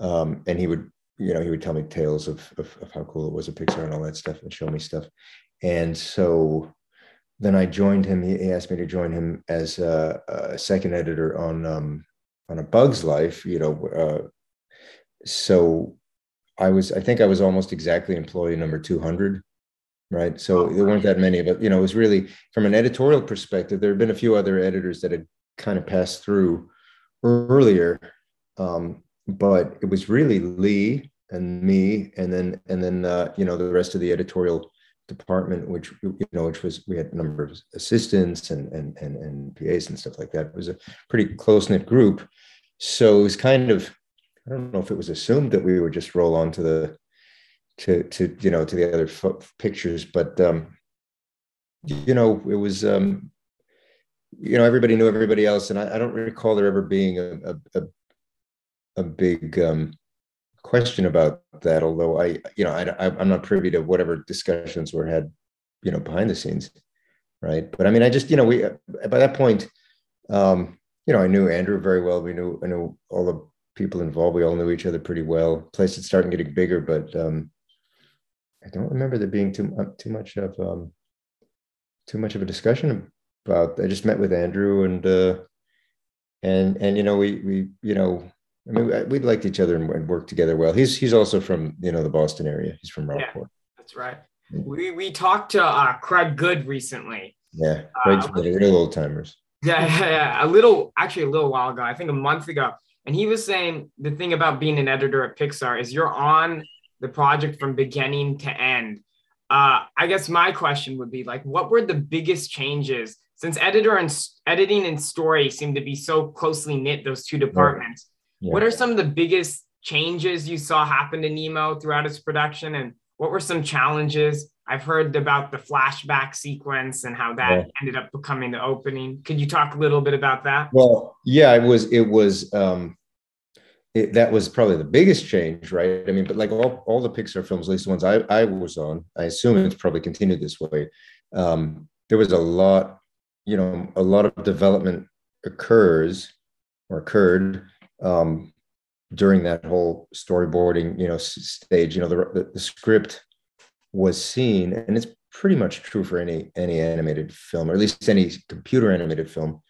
um, and he would you know, he would tell me tales of, of, of how cool it was at Pixar and all that stuff and show me stuff. And so then I joined him. He asked me to join him as a, a second editor on um, on a Bug's Life. You know, uh, so I was. I think I was almost exactly employee number two hundred. Right. So oh, there weren't that many, but you know, it was really from an editorial perspective. There had been a few other editors that had kind of passed through earlier, um, but it was really Lee and me, and then and then uh, you know the rest of the editorial department, which you know, which was we had a number of assistants and and and, and PAs and stuff like that. It was a pretty close knit group, so it was kind of I don't know if it was assumed that we would just roll on to the to to you know to the other f- pictures, but um, you know it was um, you know everybody knew everybody else, and I, I don't recall there ever being a, a, a a big um, question about that. Although I, you know, I, I'm not privy to whatever discussions were had, you know, behind the scenes, right? But I mean, I just, you know, we by that point, um, you know, I knew Andrew very well. We knew, I knew all the people involved. We all knew each other pretty well. Place had started getting bigger, but um, I don't remember there being too uh, too much of um, too much of a discussion about. I just met with Andrew and uh, and and you know we we you know I mean, we liked each other and worked together well. He's he's also from you know the Boston area. He's from Rockport. Yeah, that's right. We we talked to uh, Craig Good recently. Yeah, Craig's uh, real old timers. Yeah, yeah, yeah, a little actually a little while ago. I think a month ago, and he was saying the thing about being an editor at Pixar is you're on the project from beginning to end. Uh, I guess my question would be like, what were the biggest changes since editor and editing and story seem to be so closely knit? Those two departments. Yeah. What are some of the biggest changes you saw happen to Nemo throughout its production, and what were some challenges? I've heard about the flashback sequence and how that yeah. ended up becoming the opening. Could you talk a little bit about that? Well, yeah, it was it was um it, that was probably the biggest change, right? I mean, but like all, all the Pixar films, at least the ones I, I was on, I assume it's probably continued this way. Um, there was a lot, you know, a lot of development occurs or occurred um, during that whole storyboarding, you know, stage. You know, the, the, script was seen, and it's pretty much true for any any animated film, or at least any computer animated film.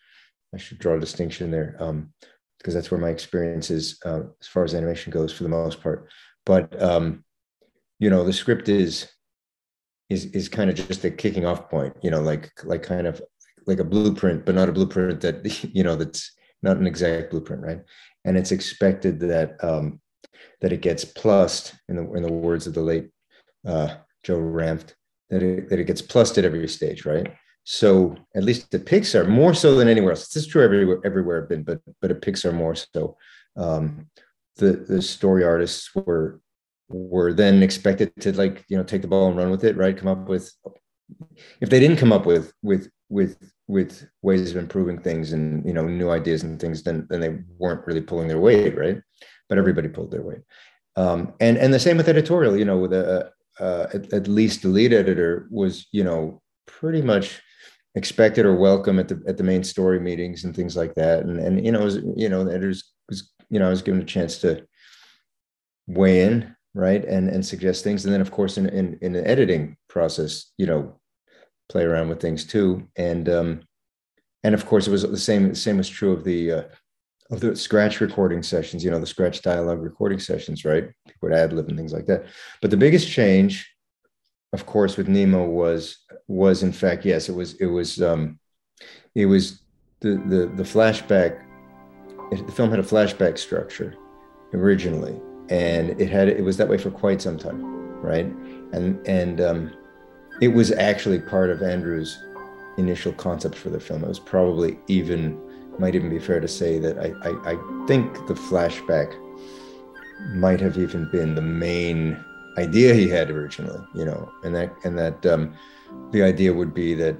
I should draw a distinction there um, because that's where my experience is uh, as far as animation goes, for the most part. But um, you know, the script is is is kind of just a kicking off point. You know, like like kind of like a blueprint, but not a blueprint that you know that's not an exact blueprint, right? and it's expected that um, that it gets plussed in the in the words of the late uh, Joe Ranft that it, that it gets plussed at every stage, right? So at least at Pixar, more so than anywhere else. This is true everywhere everywhere I've been, but but at Pixar more so. Um, the the story artists were were then expected to like you know take the ball and run with it, right? Come up with if they didn't come up with with with with ways of improving things and you know new ideas and things then then they weren't really pulling their weight right? But everybody pulled their weight. Um, and and the same with editorial you know with a uh, at, at, least the lead editor was you know pretty much expected or welcome at the at the main story meetings and things like that. And and you know was you know the editors was you know I was given a chance to weigh in right and and suggest things. And then of course in in, in the editing process you know play around with things too. And um, and of course, it was the same. The same was true of the uh, of the scratch recording sessions, you know, the scratch dialogue recording sessions, right? People would ad lib and things like that. But the biggest change, of course, with Nemo was was in fact, yes, it was it was um it was the the the flashback the film had a flashback structure originally and it had it was that way for quite some time right and and um, it was actually part of andrew's initial concept for the film. It was probably even might even be fair to say that i i, I think the flashback might have even been the main idea he had originally you know and that and that um, the idea would be that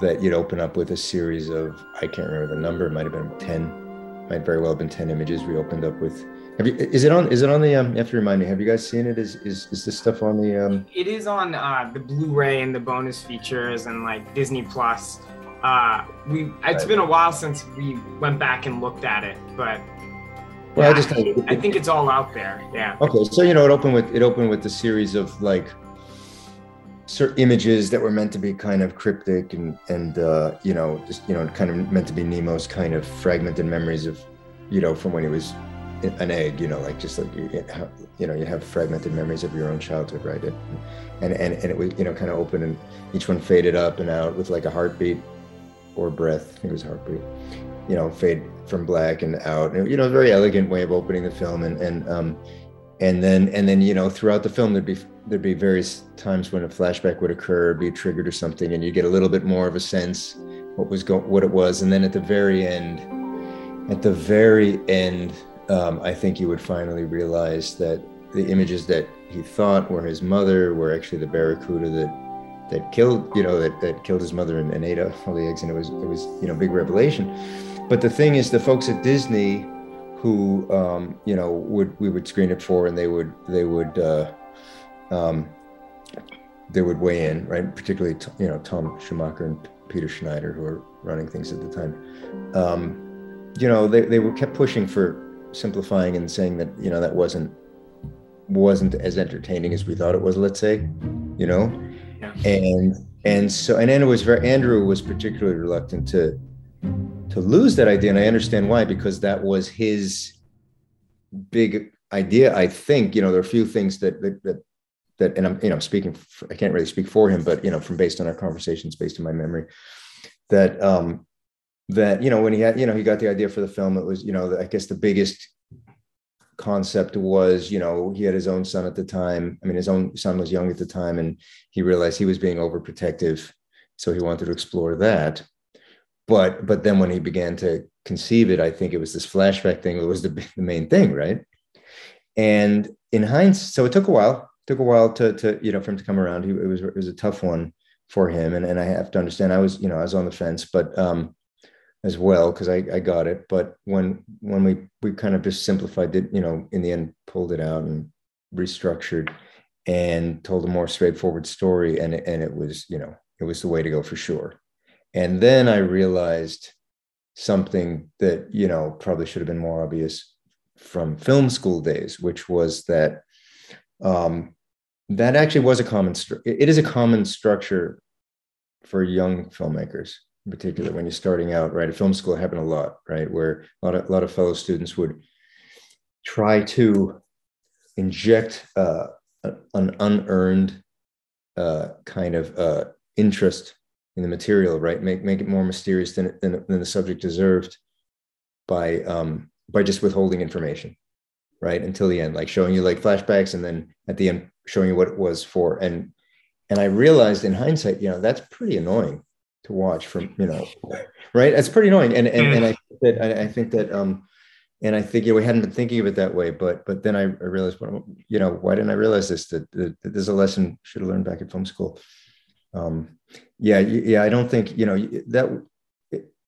that you'd open up with a series of i can't remember the number it might have been 10 might very well have been 10 images we opened up with have you is it on is it on the um you have to remind me have you guys seen it is is, is this stuff on the um it is on uh the blu-ray and the bonus features and like disney plus uh we it's been a while since we went back and looked at it but well, yeah, I just I, I think it's all out there. Yeah. Okay, so you know, it opened with it opened with the series of like certain images that were meant to be kind of cryptic and and uh, you know just you know kind of meant to be Nemo's kind of fragmented memories of you know from when he was an egg you know like just like you, you know you have fragmented memories of your own childhood right? And and and, and it was you know kind of open and each one faded up and out with like a heartbeat or breath I think it was heartbeat you know fade from black and out. And you know a very elegant way of opening the film and and um and then and then you know throughout the film there'd be there'd be various times when a flashback would occur be triggered or something and you get a little bit more of a sense what was going what it was. And then at the very end at the very end um, i think he would finally realize that the images that he thought were his mother were actually the barracuda that that killed you know that, that killed his mother and, and ate all the eggs and it was it was you know big revelation. But the thing is the folks at disney who um, you know would we would screen it for and they would they would uh, um, they would weigh in right? Particularly you know tom schumacher and peter schneider who were running things at the time. Um, you know they, they were kept pushing for simplifying and saying that you know that wasn't wasn't as entertaining as we thought it was let's say you know yeah. and and so and andrew was very andrew was particularly reluctant to to lose that idea and i understand why because that was his big idea i think you know there are a few things that that that, that and i'm you know speaking for, i can't really speak for him but you know from based on our conversations based on my memory that um that you know when he had you know he got the idea for the film it was you know i guess the biggest concept was you know he had his own son at the time. I mean his own son was young at the time and he realized he was being overprotective. So he wanted to explore that. But but then when he began to conceive it i think it was this flashback thing that was the, the main thing right? And in hindsight so it took a while took a while to to you know for him to come around. He, it was it was a tough one for him. And, and i have to understand i was you know i was on the fence but um as well because I, I got it. But when when we we kind of just simplified it you know in the end pulled it out and restructured and told a more straightforward story and and it was you know it was the way to go for sure. And then I realized something that, you know, probably should have been more obvious from film school days, which was that um, that actually was a common, stru- it is a common structure for young filmmakers, in particular when you're starting out, right? At film school, happened a lot, right? Where a lot of, a lot of fellow students would try to inject uh, an unearned uh, kind of uh, interest in the material, right? Make make it more mysterious than than, than the subject deserved by um, by just withholding information, right? Until the end, like showing you like flashbacks, and then at the end showing you what it was for. And and I realized in hindsight, you know, that's pretty annoying to watch from you know, right? That's pretty annoying. And and, and I that I, I think that um, and I think you know, we hadn't been thinking of it that way, but but then I, I realized, well, you know, why didn't I realize this? That, that, that there's a lesson should have learned back at film school. Um, yeah, yeah, I don't think you know that.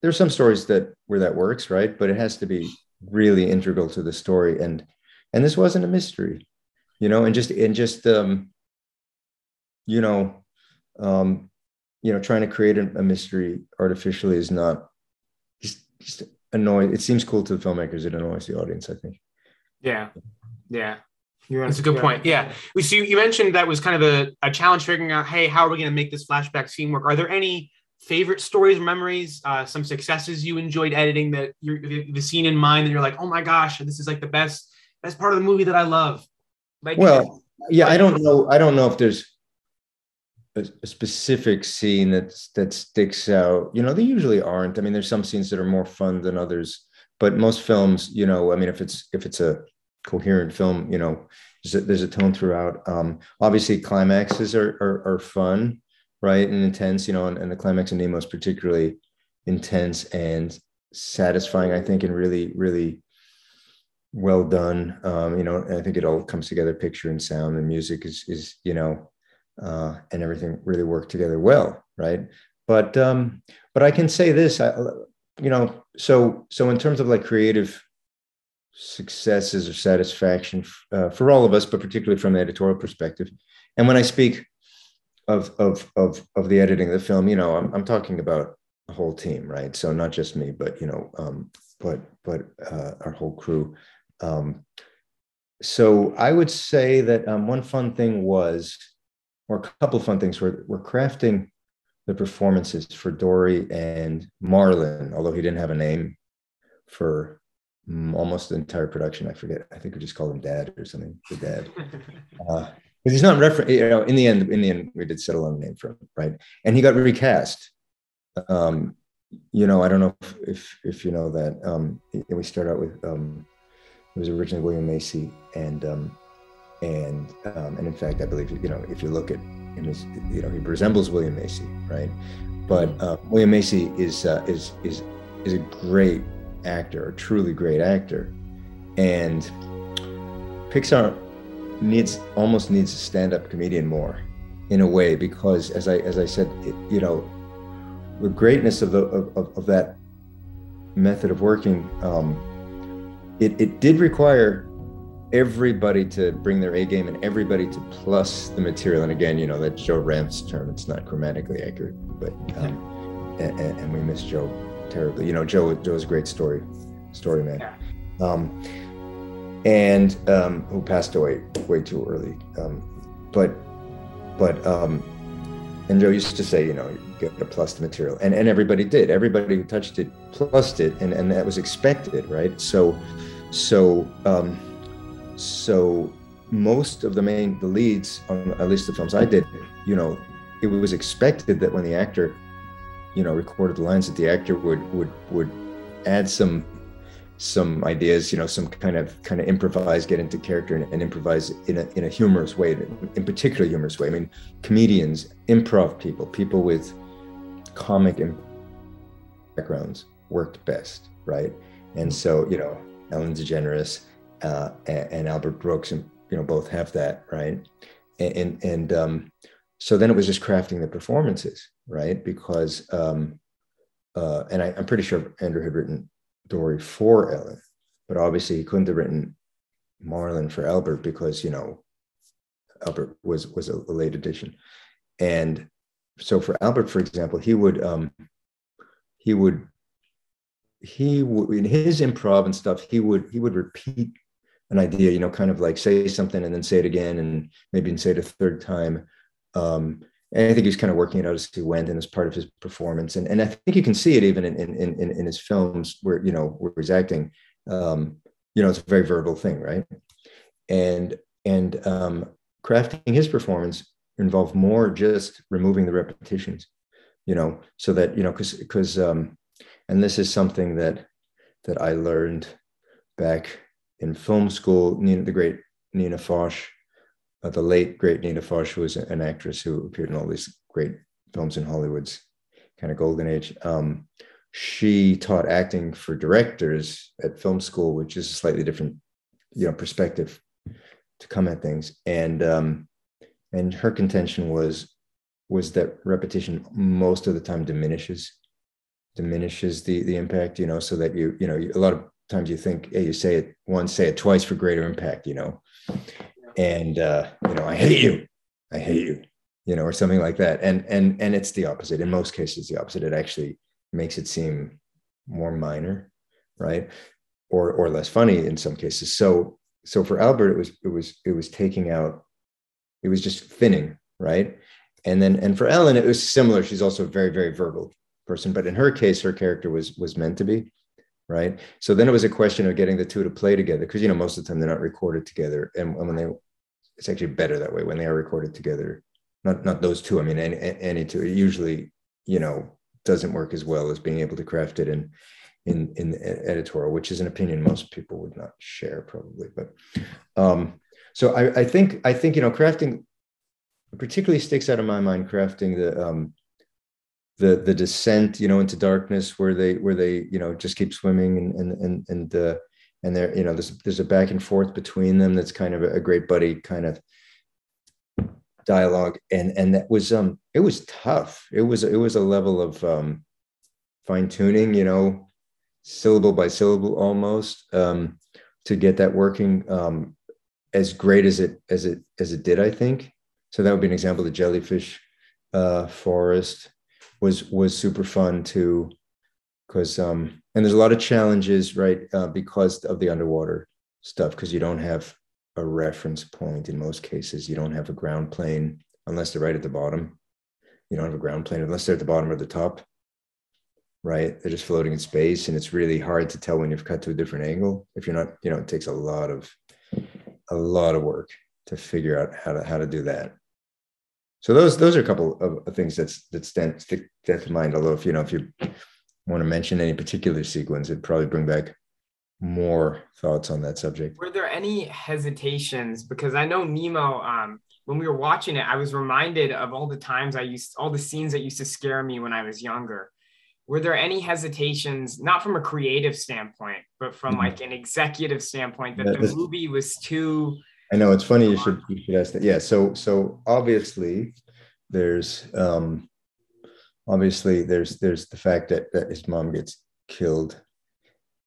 There's some stories that where that works, right? But it has to be really integral to the story, and and this wasn't a mystery, you know, and just and just um, you know, um, you know, trying to create a, a mystery artificially is not just just annoying. It seems cool to the filmmakers. It annoys the audience. I think. Yeah, yeah. That's a good point. Yeah. We So you, you mentioned that was kind of a, a challenge figuring out, hey, how are we going to make this flashback scene work? Are there any favorite stories or memories, uh, some successes you enjoyed editing that you're the, the scene in mind that you're like, oh my gosh, this is like the best best part of the movie that I love. Like, well, yeah, I don't know. I don't know if there's a, a specific scene that that sticks out. You know, they usually aren't. I mean, there's some scenes that are more fun than others, but most films, you know, I mean, if it's if it's a coherent film, you know, there's a, there's a tone throughout. Um, obviously, climaxes are, are, are fun, right, and intense. You know, and, and the climax in Nemo is particularly intense and satisfying. I think, and really, really well done. Um, you know, I think it all comes together. Picture and sound and music is is you know, uh, and everything really worked together well, right? But um, but I can say this, I, you know, so so in terms of like creative successes or satisfaction uh, for all of us, but particularly from the editorial perspective. And when I speak of of of of the editing of the film, you know, I'm I'm talking about a whole team, right? So not just me, but you know, um, but but uh, our whole crew. Um, so I would say that um, one fun thing was, or a couple of fun things were we're crafting the performances for Dory and Marlin, although he didn't have a name for almost the entire production. I forget. I think we just called him Dad or something. The Dad, because uh, he's not reference. You know, in the end, in the end, we did settle on a name for him, right? And he got recast. Um, you know, I don't know if if, if you know that. Um, we start out with um, it was originally William Macy, and um, and um, and in fact, I believe you know if you look at him, you know, he resembles William Macy, right? But uh, William Macy is uh, is is is a great actor, a truly great actor. And Pixar needs almost needs a stand-up comedian more in a way because as I as I said, it, you know, the greatness of the of, of that method of working, um, it, it did require everybody to bring their A game and everybody to plus the material. And again, you know, that Joe Ranft's term, it's not grammatically accurate, but um, and, and, we miss Joe terribly. You know, Joe Joe's a great story story man, um, and um, who passed away way too early. Um, but but um, and Joe used to say, you know, you get to plus the material, and and everybody did. Everybody who touched it plussed it, and and that was expected, right? So so um, so most of the main the leads on at least the films I did, you know, it was expected that when the actor you know recorded the lines that the actor would would would add some some ideas you know some kind of kind of improvise get into character and, and improvise in a, in a humorous way in particular humorous way. I mean comedians improv people people with comic backgrounds worked best right? And hmm. so you know ellen degeneres uh, and, albert brooks and you know both have that right and and, and um, so then it was just crafting the performances right? Because, um, uh, and I, am pretty sure Andrew had written Dory for Ellen, but obviously he couldn't have written Marlin for Albert because you know Albert was was a, a late addition, and so for Albert, for example, he would um, he would he would in his improv and stuff he would he would repeat an idea you know kind of like say something and then say it again and maybe say it a third time um, and I think he's kind of working it out as he went and as part of his performance. And, and I think you can see it even in, in, in, in his films where, you know, where he's acting, um, you know, it's a very verbal thing. Right. And, and um, crafting his performance involved more just removing the repetitions, you know, so that, you know, cause, cause, um, and this is something that, that I learned back in film school, Nina, the great Nina Foch, uh, the late great Nina who was an actress who appeared in all these great films in Hollywood's kind of golden age. Um, she taught acting for directors at film school, which is a slightly different, you know, perspective to come at things. And um, and her contention was was that repetition most of the time diminishes diminishes the the impact. You know, so that you you know a lot of times you think, hey, you say it once, say it twice for greater impact. You know, and uh, you know, I hate you, I hate you, you know, or something like that. And and and it's the opposite. In most cases, the opposite. It actually makes it seem more minor, right? Or or less funny in some cases. So so for Albert, it was it was it was taking out, it was just thinning, right? and then and for Ellen, it was similar. She's also a very very verbal person, but in her case, her character was was meant to be right. So then it was a question of getting the two to play together because you know most of the time they're not recorded together, and when they it's actually better that way when they are recorded together. Not not those two. I mean any any two. It usually you know doesn't work as well as being able to craft it in in in editorial, which is an opinion most people would not share probably. But um, so I, I think I think you know crafting particularly sticks out in my mind crafting the um, the the descent you know into darkness where they where they you know just keep swimming and and and and uh, and there you know there's there's a back and forth between them that's kind of a, great buddy kind of dialogue. And and that was um it was tough. It was it was a level of um fine tuning you know syllable by syllable almost um to get that working um as great as it as it as it did i think. So that would be an example the jellyfish uh forest was was super fun too. Because um and there's a lot of challenges right uh, because of the underwater stuff because you don't have a reference point in most cases. You don't have a ground plane unless they're right at the bottom. You don't have a ground plane unless they're at the bottom or the top right? They're just floating in space and it's really hard to tell when you've cut to a different angle if you're not you know it takes a lot of a lot of work to figure out how to how to do that so those those are a couple of things that's that stand stick that to mind although if you know if you want to mention any particular sequence, it'd probably bring back more thoughts on that subject. Were there any hesitations? Because I know Nemo, um, when we were watching it, I was reminded of all the times I used, all the scenes that used to scare me when I was younger. Were there any hesitations, not from a creative standpoint, but from mm-hmm. like an executive standpoint, that yeah, the movie was too? I know it's funny you should you should ask that. Yeah, so so obviously there's um obviously there's there's the fact that, that his mom gets killed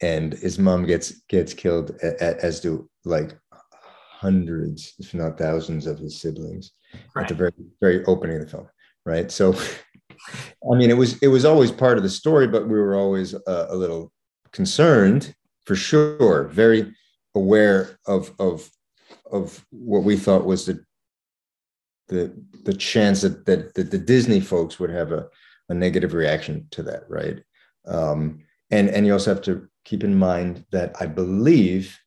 and his mom gets gets killed as do like hundreds if not thousands of his siblings right. at the very very opening of the film right so i mean it was it was always part of the story but we were always uh, a little concerned for sure very aware of of of what we thought was the the the chance that that, that the disney folks would have a a negative reaction to that, right? Um, and and you also have to keep in mind that I believe,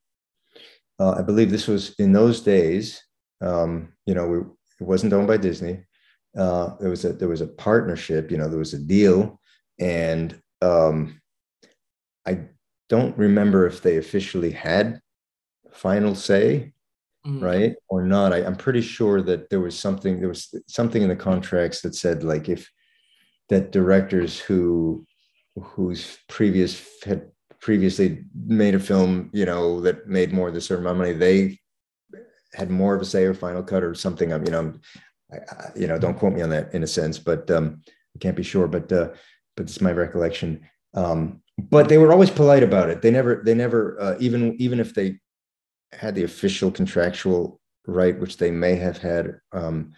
uh, I believe this was in those days. Um, you know, we, it wasn't owned by Disney. Uh, there was a there was a partnership. You know, there was a deal, and um, I don't remember if they officially had final say Mm. right or not I, am pretty sure that there was something there was something in the contracts that said like if that directors who whose previous had previously made a film, you know, that made more than a certain amount of money, they had more of a say or final cut or something. I'm, you know, I, you know, don't quote me on that in a sense, but um, I can't be sure. But uh, but it's my recollection. Um, but they were always polite about it. They never, they never, uh, even even if they had the official contractual right, which they may have had um,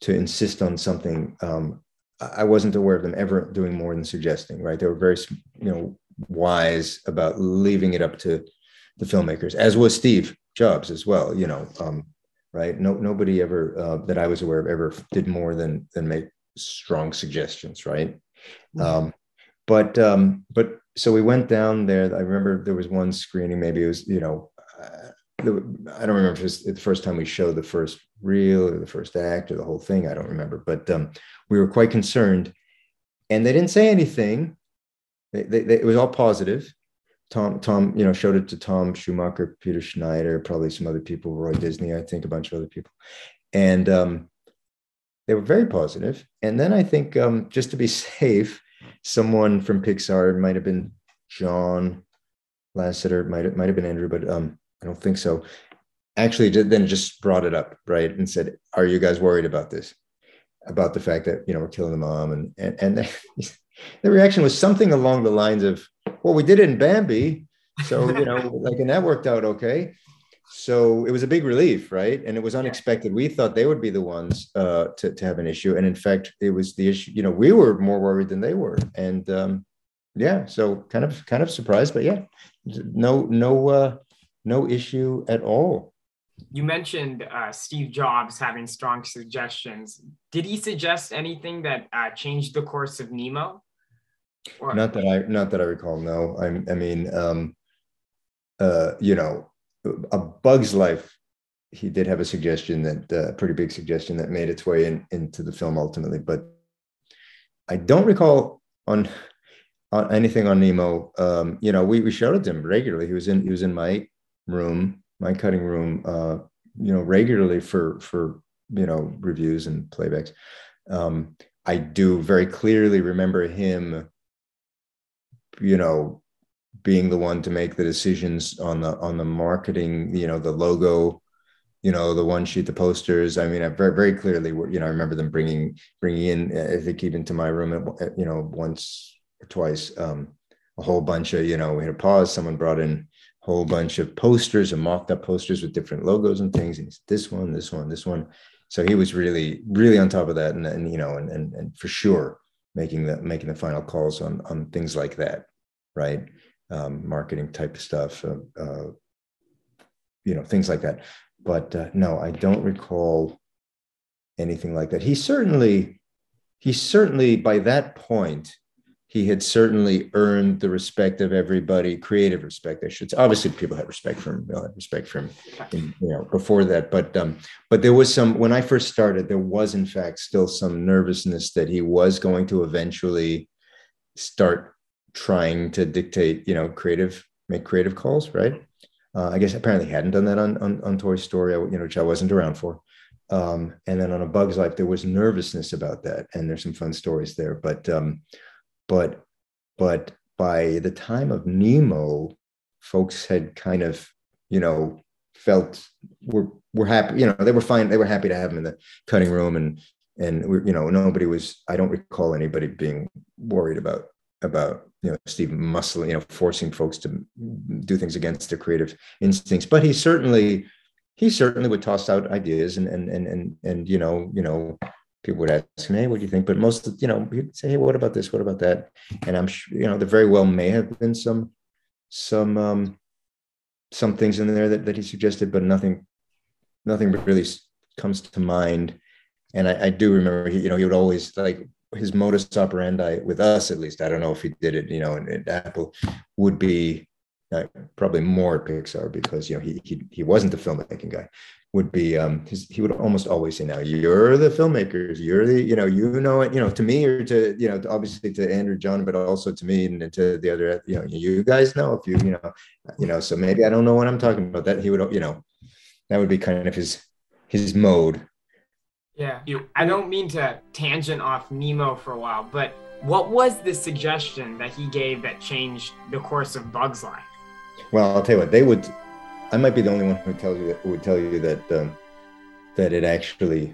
to insist on something. Um, I wasn't aware of them ever doing more than suggesting, right? They were very, you know, wise about leaving it up to the filmmakers, as was Steve Jobs as well, you know, um, right? No, nobody ever uh, that I was aware of ever did more than than make strong suggestions, right? Mm-hmm. Um, but um, but so we went down there. I remember there was one screening, maybe it was, you know, uh, I don't remember if it was the first time we showed the first reel or the first act or the whole thing. I don't remember, but um, we were quite concerned, and they didn't say anything. They, they, they, it was all positive. Tom, Tom, you know, showed it to Tom Schumacher, Peter Schneider, probably some other people, Roy Disney, I think, a bunch of other people, and um, they were very positive. And then I think, um, just to be safe, someone from Pixar might have been John Lasseter, might might have been Andrew, but um, I don't think so. Actually, then just brought it up, right, and said, "Are you guys worried about this? About the fact that you know we're killing the mom?" And and and the, the reaction was something along the lines of, "Well, we did it in Bambi, so you know, like, and that worked out okay." So it was a big relief, right? And it was unexpected. We thought they would be the ones uh, to to have an issue, and in fact, it was the issue. You know, we were more worried than they were, and um, yeah, so kind of kind of surprised, but yeah, no no. Uh, no issue at all. you mentioned uh, Steve Jobs having strong suggestions. Did he suggest anything that uh, changed the course of Nemo? Or- not that I not that I recall. No, I, I mean, um, uh, you know, a Bug's Life. He did have a suggestion that a uh, pretty big suggestion that made its way in, into the film ultimately, but I don't recall on on anything on Nemo. Um, you know, we, we showed it to him regularly. He was in he was in my room, my cutting room, uh, you know, regularly for for you know reviews and playbacks. Um, I do very clearly remember him, you know, being the one to make the decisions on the on the marketing, you know, the logo, you know, the one sheet, the posters. I mean, I very very clearly, you know, I remember them bringing bringing in, I think even to my room, you know, once or twice, um, a whole bunch of, you know, we had a pause. Someone brought in whole bunch of posters and mocked up posters with different logos and things. And this one, this one, this one. So he was really, really on top of that, and, and you know, and, and and for sure making the making the final calls on on things like that, right? Um, marketing type of stuff, uh, uh, you know, things like that. But uh, no, I don't recall anything like that. He certainly, he certainly by that point he had certainly earned the respect of everybody, creative respect, I should say. Obviously, people had respect for him. They had respect for him, in, you know, before that. But um, but there was some when I first started, there was in fact still some nervousness that he was going to eventually start trying to dictate, you know, creative, make creative calls, right? Uh, I guess apparently hadn't done that on, on on Toy Story, you know, which I wasn't around for. Um, and then on A Bug's Life, there was nervousness about that, and there's some fun stories there. But um, but but by the time of Nemo, folks had kind of you know felt were were happy you know they were fine they were happy to have him in the cutting room and and you know nobody was I don't recall anybody being worried about about you know Steve Muscle you know forcing folks to do things against their creative instincts. But he certainly he certainly would toss out ideas and and and and, and you know you know people would ask me, hey, what do you think? But most, you know, he'd say, hey, what about this? What about that? And I'm sure, you know, there very well may have been some, some, um, some things in there that, that he suggested, but nothing, nothing really comes to mind. And I, I do remember, he, you know, he would always like his modus operandi with us, at least. I don't know if he did it, you know, at Apple would be uh, probably more Pixar because you know he he he wasn't the filmmaking guy, would be um his, he would almost always say now you're the filmmakers. You're the you know you know it you know to me or to you know obviously to andrew john but also to me and to the other you know you guys know if you you know you know so maybe i don't know what i'm talking about. That he would you know that would be kind of his his mode. Yeah you i don't mean to tangent off nemo for a while but what was the suggestion that he gave that changed the course of bugs life? Well i'll tell you what they would I might be the only one who tells you that would tell you that um, that it actually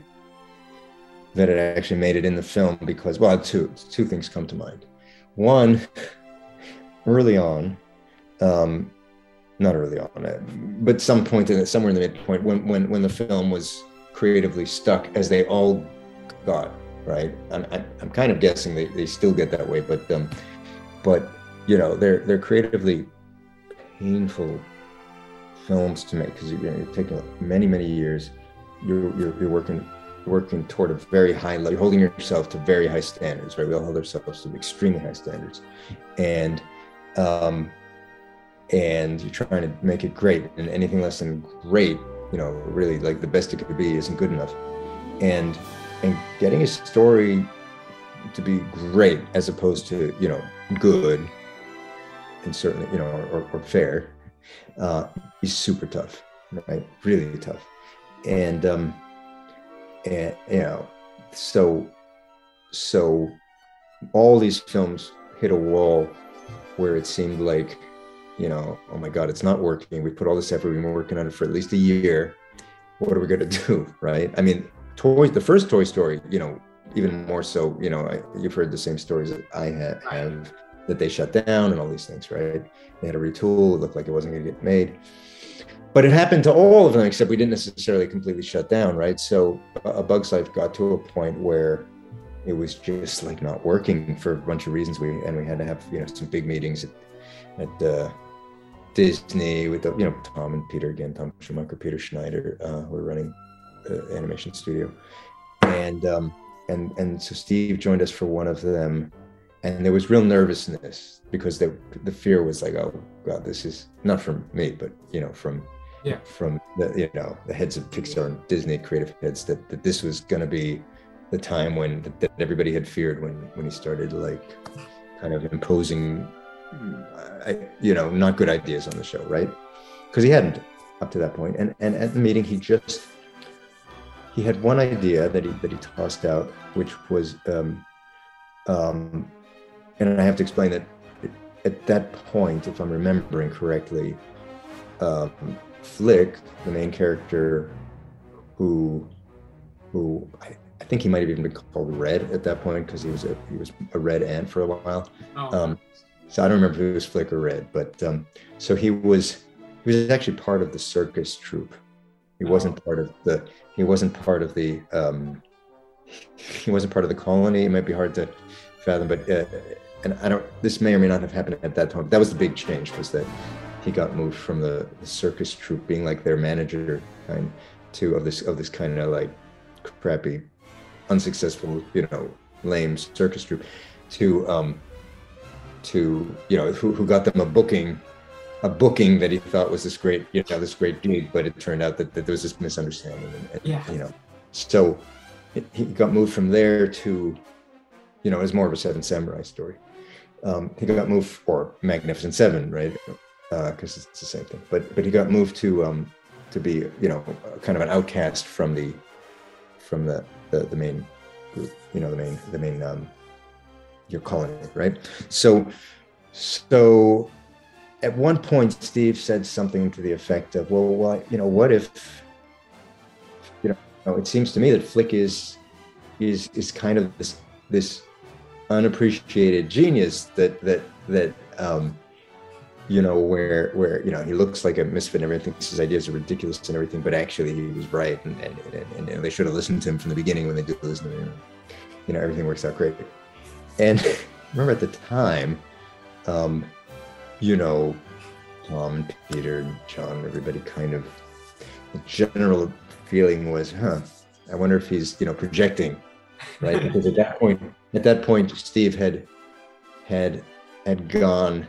that it actually made it in the film because well two two things come to mind. One, early on, um, not early on, uh, but some point in it, somewhere in the midpoint when when when the film was creatively stuck as they all got right. I'm I'm kind of guessing they, they still get that way, but um, but you know they're they're creatively painful films to make because you're, you're, taking many many years. You're, you're, you're working working toward a very high level you're holding yourself to very high standards right? We all hold ourselves to extremely high standards. And um and you're trying to make it great and anything less than great you know really like the best it could be isn't good enough. And and getting a story to be great as opposed to you know good and certainly you know or, or fair uh, he's super tough, right? Really tough. And um, and you know, so so all these films hit a wall where it seemed like, you know, oh my God, it's not working. We put all this effort, we've been working on it for at least a year. What are we gonna do? Right. I mean, toys, the first Toy Story, you know, even more so, you know, I, you've heard the same stories that I have that they shut down and all these things, right? They had to retool. It looked like it wasn't going to get made. But it happened to all of them, except we didn't necessarily completely shut down, right? So a Bug's Life got to a point where it was just like not working for a bunch of reasons. We and we had to have you know some big meetings at, at uh, Disney with the you know Tom and Peter again, Tom Schumacher, Peter Schneider, uh, who were running the animation studio, and um, and and so Steve joined us for one of them, and there was real nervousness because the the fear was like, oh god, this is not from me, but you know from yeah. from the you know the heads of Pixar and Disney creative heads that that this was going to be the time when that everybody had feared when when he started like kind of imposing you know not good ideas on the show right? Because he hadn't up to that point. And and at the meeting he just he had one idea that he that he tossed out which was um um and i have to explain that at that point if i'm remembering correctly um flick the main character who who I, I think he might have even been called Red at that point because he was a he was a red ant for a while. Oh. Um, so I don't remember if it was Flick or Red, but um, so he was he was actually part of the circus troupe. He wasn't part of the he wasn't part of the um, he wasn't part of the colony. It might be hard to fathom, but uh, and I don't. This may or may not have happened at that time. That was the big change was that he got moved from the, the circus troupe being like their manager kind to of this of this kind of like crappy unsuccessful, you know, lame circus troupe to um to you know who, who got them a booking a booking that he thought was this great you know this great gig but it turned out that, that there was this misunderstanding and, and Yeah. you know so it, he got moved from there to you know it's more of a seven samurai story um he got moved or magnificent seven right? Because it's the same thing. But but he got moved to um to be you know kind of an outcast from the from the the, the main group you know the main the main um your colony right? So so at one point steve said something to the effect of well why you know what if you know it seems to me that flick is is is kind of this this unappreciated genius that that that um you know where where you know he looks like a misfit and everything. His ideas are ridiculous and everything but actually he was right and and, and, and they should have listened to him from the beginning when they do listen to him. You know everything works out great. And remember at the time um you know tom and peter and john everybody kind of the general feeling was huh i wonder if he's you know projecting right because at that point at that point steve had had had gone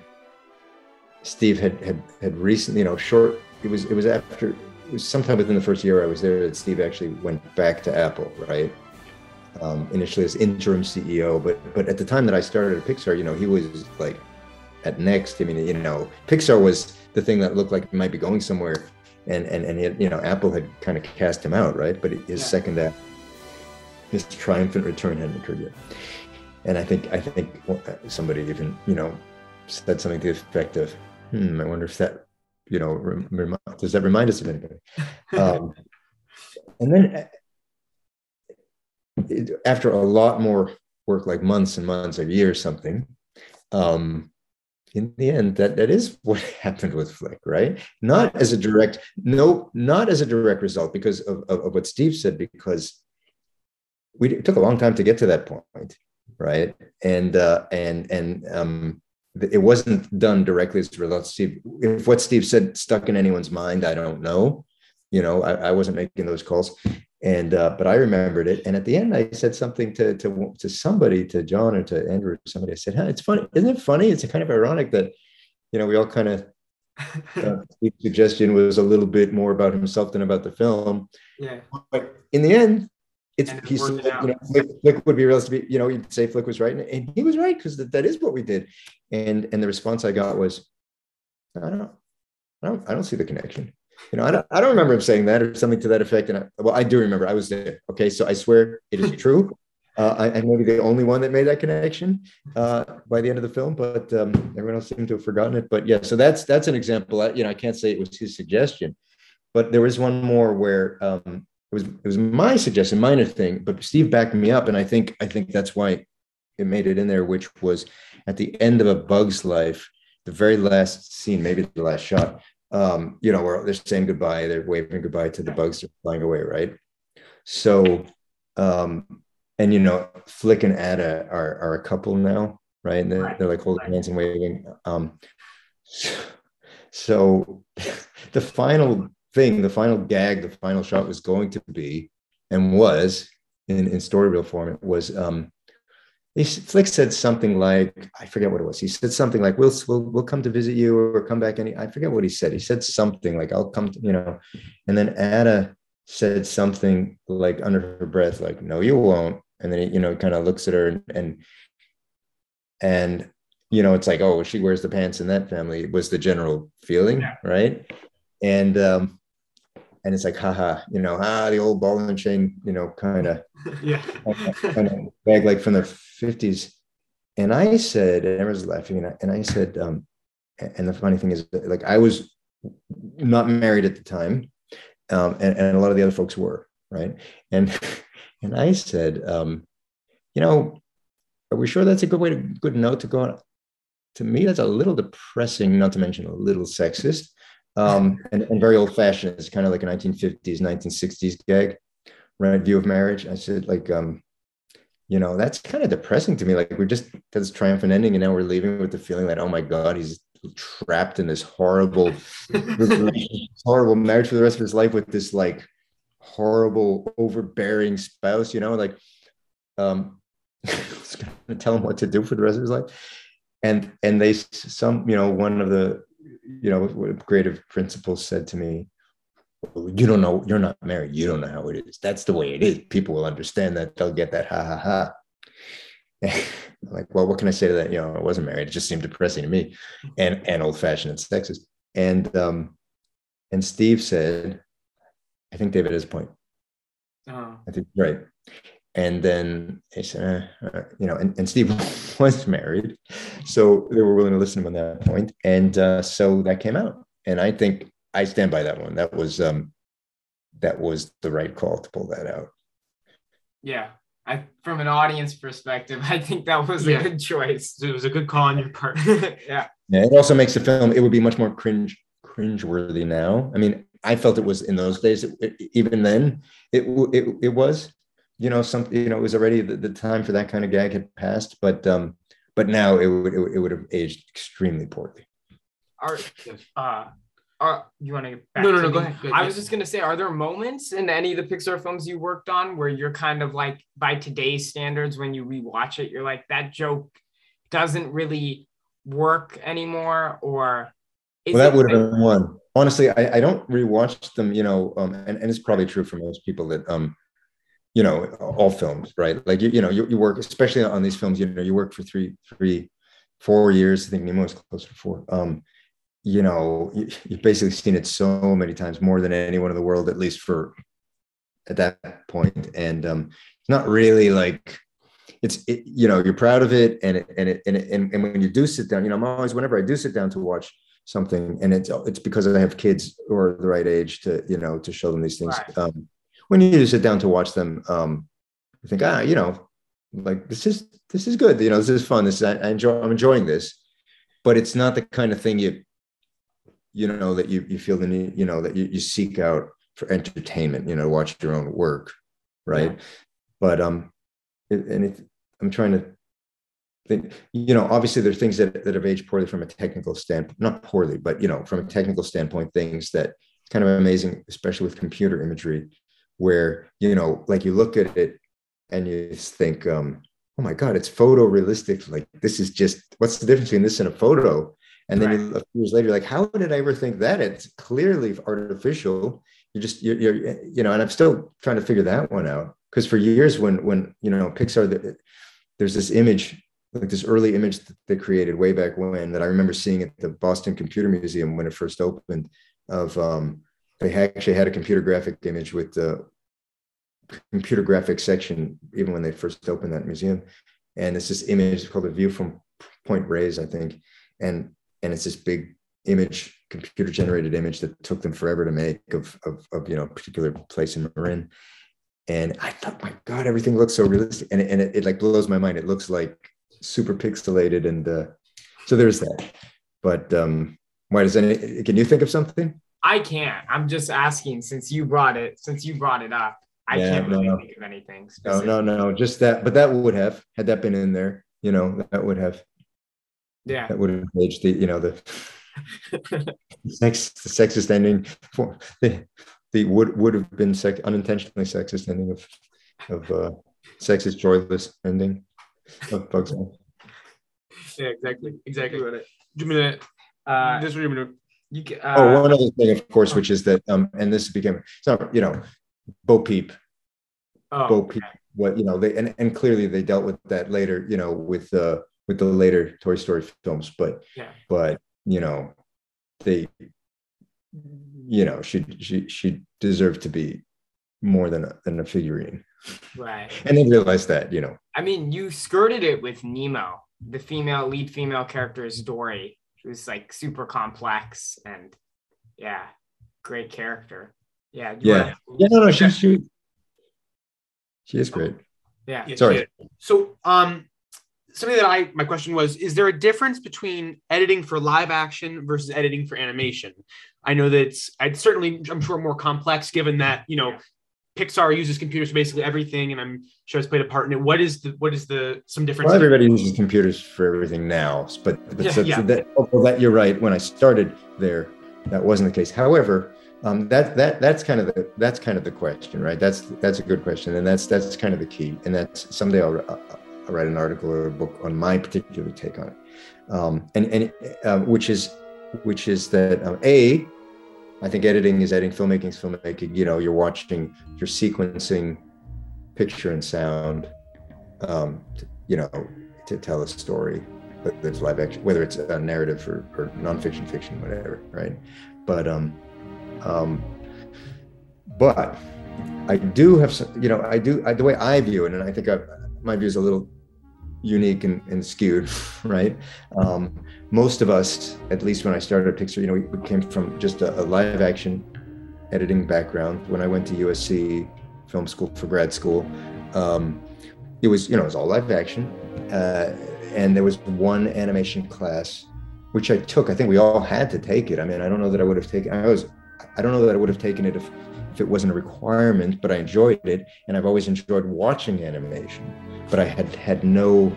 Steve had had had recently, you know, short. It was it was after it was sometime within the first year I was there that Steve actually went back to Apple, right? Um, initially as interim CEO, but but at the time that I started at Pixar, you know, he was like at NeXT. I mean, you know, Pixar was the thing that looked like it might be going somewhere, and and and you know, Apple had kind of cast him out, right? But his Yeah. second act, his triumphant return hadn't occurred yet, and I think I think somebody even you know said something to the effect of, "Hmm, I wonder if that." You know, rem- does that remind us of anybody? Um, and then it- after a lot more work, like months and months or years, something, um, in the end, that that is what happened with Flick, right? Not as a direct, no, not as a direct result because of, of, of what Steve said, because we it took a long time to get to that point, right? And uh, and and um, it wasn't done directly as a result. of Steve, if what Steve said stuck in anyone's mind, I don't know. You know, I, I wasn't making those calls, and uh, but I remembered it. And at the end, I said something to to to somebody, to John or to Andrew, or somebody. I said, "Huh, it's funny, isn't it funny? It's kind of ironic that, you know, we all kind of." Uh, suggestion was a little bit more about himself than about the film. Yeah. But in the end, it's And it he's worked you know Flick, Flick would be realistic. to be- You know, you'd say Flick was right, and, he was right because that, that is what we did. And and the response I got was, I don't, I don't, I don't see the connection. You know, I don't, I don't remember him saying that or something to that effect. And I, well, I do remember I was there. Okay, so I swear it is true. Uh, I, I may be the only one that made that connection uh, by the end of the film, but um, everyone else seemed to have forgotten it. But yeah, so that's that's an example. I, you know, I can't say it was his suggestion, but there was one more where um, it was it was my suggestion, minor thing, but Steve backed me up, and I think I think that's why it made it in there, which was at the end of a Bug's life, the very last scene, maybe the last shot. Um, you know, where they're saying goodbye, they're waving goodbye to the bugs, they're flying away, right? So, um, and you know, Flick and Atta are are a couple now, right? And they're, they're like holding hands and waving. Um, so, so the final thing, the final gag, the final shot was going to be, and was in in story reel form. It was um, he, Flick said something like, I forget what it was. He said something like, "We'll we'll we'll come to visit you or come back." Any, I forget what he said. He said something like, "I'll come," to, you know, and then Atta said something like under her breath, like, "No, you won't." And then he, you know, kind of looks at her and and and you know, it's like, oh, she wears the pants in that family was the general feeling, yeah. right? And um, and it's like, haha, you know, ah, the old ball and chain, you know, kind of, yeah, kind of bag like from the fifties. And I said, and everyone's laughing, and I, and I said, um, and the funny thing is, like, I was not married at the time, um, and, and a lot of the other folks were, right? And and I said, um, you know, are we sure that's a good way to good note to go on? To me, that's a little depressing, not to mention a little sexist um, and, and very old fashioned. It's kind of like a 1950s, 1960s gag, right? View of marriage. I said, like, um, you know, that's kind of depressing to me. Like, we're just this triumphant ending, and now we're leaving with the feeling that, oh my God, he's trapped in this horrible, horrible marriage for the rest of his life with this like horrible, overbearing spouse, you know, like, um, going to tell him what to do for the rest of his life. And, and they, some, you know, one of the you know, what creative principals said to me, you don't know, you're not married. You don't know how it is. That's the way it is. People will understand that. They'll get that ha ha ha. like, well, what can I say to that? You know, I wasn't married. It just seemed depressing to me and, and old fashioned and sexist. And, um, and Steve said, I think David has a point. Oh. I think, right. And then they said, uh, uh, you know, and, and Steve was married. So they were willing to listen to him on that point. And uh, so that came out. And I think I stand by that one. That was um, that was the right call to pull that out. Yeah. I, from an audience perspective, I think that was yeah. a good choice. It was a good call on your part. yeah. Yeah. It also makes the film, it would be much more cringe, cringe-worthy now. I mean, I felt it was in those days, it, it, even then, it, it, it was you know, some, you know, it was already the, the time for that kind of gag had passed, but, um, but now it would, it, it would have aged extremely poorly. Are, uh, are you want to? No, no, no, go ahead, go ahead. I was just going to say, are there moments in any of the Pixar films you worked on where you're kind of like, by today's standards, when you rewatch it, you're like, that joke doesn't really work anymore? Or well, that would have like- been one. Honestly, I, I don't rewatch them, you know, um, and, and it's probably true for most people that, um, you know all films right? Like you, you know you, you work especially on these films you know you work for three three four years. I think nemo is closer to four. Um you know you, you've basically seen it so many times more than anyone in the world at least for at that point. And um it's not really like it's it, you know you're proud of it and it, and it, and, it, and and when you do sit down you know i'm always whenever i do sit down to watch something and it's it's because i have kids who are the right age to you know to show them these things right. um when you sit down to watch them, um, you think, ah, you know, like this is this is good. You know, this is fun. This is, I, I enjoy. I'm enjoying this, but it's not the kind of thing you you know that you you feel the need. You know that you, you seek out for entertainment. You know, watch your own work, right? Yeah. But um, it, and it, I'm trying to think. You know, obviously there are things that that have aged poorly from a technical standpoint. Not poorly, but you know, from a technical standpoint, things that kind of amazing, especially with computer imagery where you know like you look at it and you just think um oh my god it's photorealistic. Like this is just what's the difference between this and a photo? And then right. you, a few years later like how did i ever think that? It's clearly artificial. You just you're, you're, you know and i'm still trying to figure that one out. Because for years when when you know pixar the, there's this image like this early image that they created way back when that i remember seeing at the boston computer museum when it first opened of um they actually had a computer graphic image with the computer graphic section, even when they first opened that museum. And it's this image called a view from Point Reyes, I think. And and it's this big image, computer generated image that took them forever to make of, of, of you know, a particular place in Marin. And I thought, my God, everything looks so realistic. And, and it, it like blows my mind. It looks like super pixelated. And uh, so there's that. But um, why does any, can you think of something? I can't. I'm just asking since you brought it since you brought it up. I yeah, can't really no. think of anything. No, no, no. Just that, but that would have had that been in there. You know, that would have. Yeah. That would have aged the. You know the. sex, the sexist ending for the, the would would have been sex, unintentionally sexist ending of of uh, sexist joyless ending of Bugs Yeah, exactly, exactly. Do you mean to? Uh, this what you You, ca- oh, uh, one other thing, of course, which is that, um, and this became, it's not, you know, Bo Peep, oh, Bo Peep, what, you know, they, and, and clearly they dealt with that later, you know, with, uh, with the later Toy Story films, but, Yeah. but, you know, they, you know, she, she, she deserved to be more than a, than a figurine. right. And they realized that, you know, I mean, you skirted it with Nemo. The female lead female character is Dory. She was like super complex and yeah, great character. Yeah. yeah, wanna- yeah, no, no, she, she, she is great. yeah. Yeah, Sorry. So, um, something that I my question was: Is there a difference between editing for live action versus editing for animation? I know that it's I'd certainly I'm sure more complex given that you know Pixar uses computers for basically everything, and I'm sure it's played a part in it. What is the what is the some difference? Well, everybody uses computers for everything now, but, but Yeah, so yeah. that, although that you're right. When I started there, that wasn't the case. However, um, that that that's kind of the that's kind of the question, right? That's that's a good question, and that's that's kind of the key. And that's someday I'll, I'll I'll write an article or a book on my particular take on it, um, and and um, which is which is that um, a I think editing is editing, filmmaking is filmmaking. You know, you're watching, you're sequencing picture and sound, um, t- you know, to tell a story, whether it's live action, whether it's a narrative or, or nonfiction, fiction, whatever, right? But, um, um, but I do have some, you know, I do, I, the way I view it, and I think I, my view is a little unique and, and skewed, right? Um, most of us, at least when I started at Pixar, you know, we, we came from just a, a live action editing background. When I went to USC Film School for grad school, um, it was, you know, it was all live action. Uh, and there was one animation class, which I took. I think we all had to take it. I mean, I don't know that I would have taken, I was, I don't know that I would have taken it if, if it wasn't a requirement, but I enjoyed it. And I've always enjoyed watching animation, but I had had no,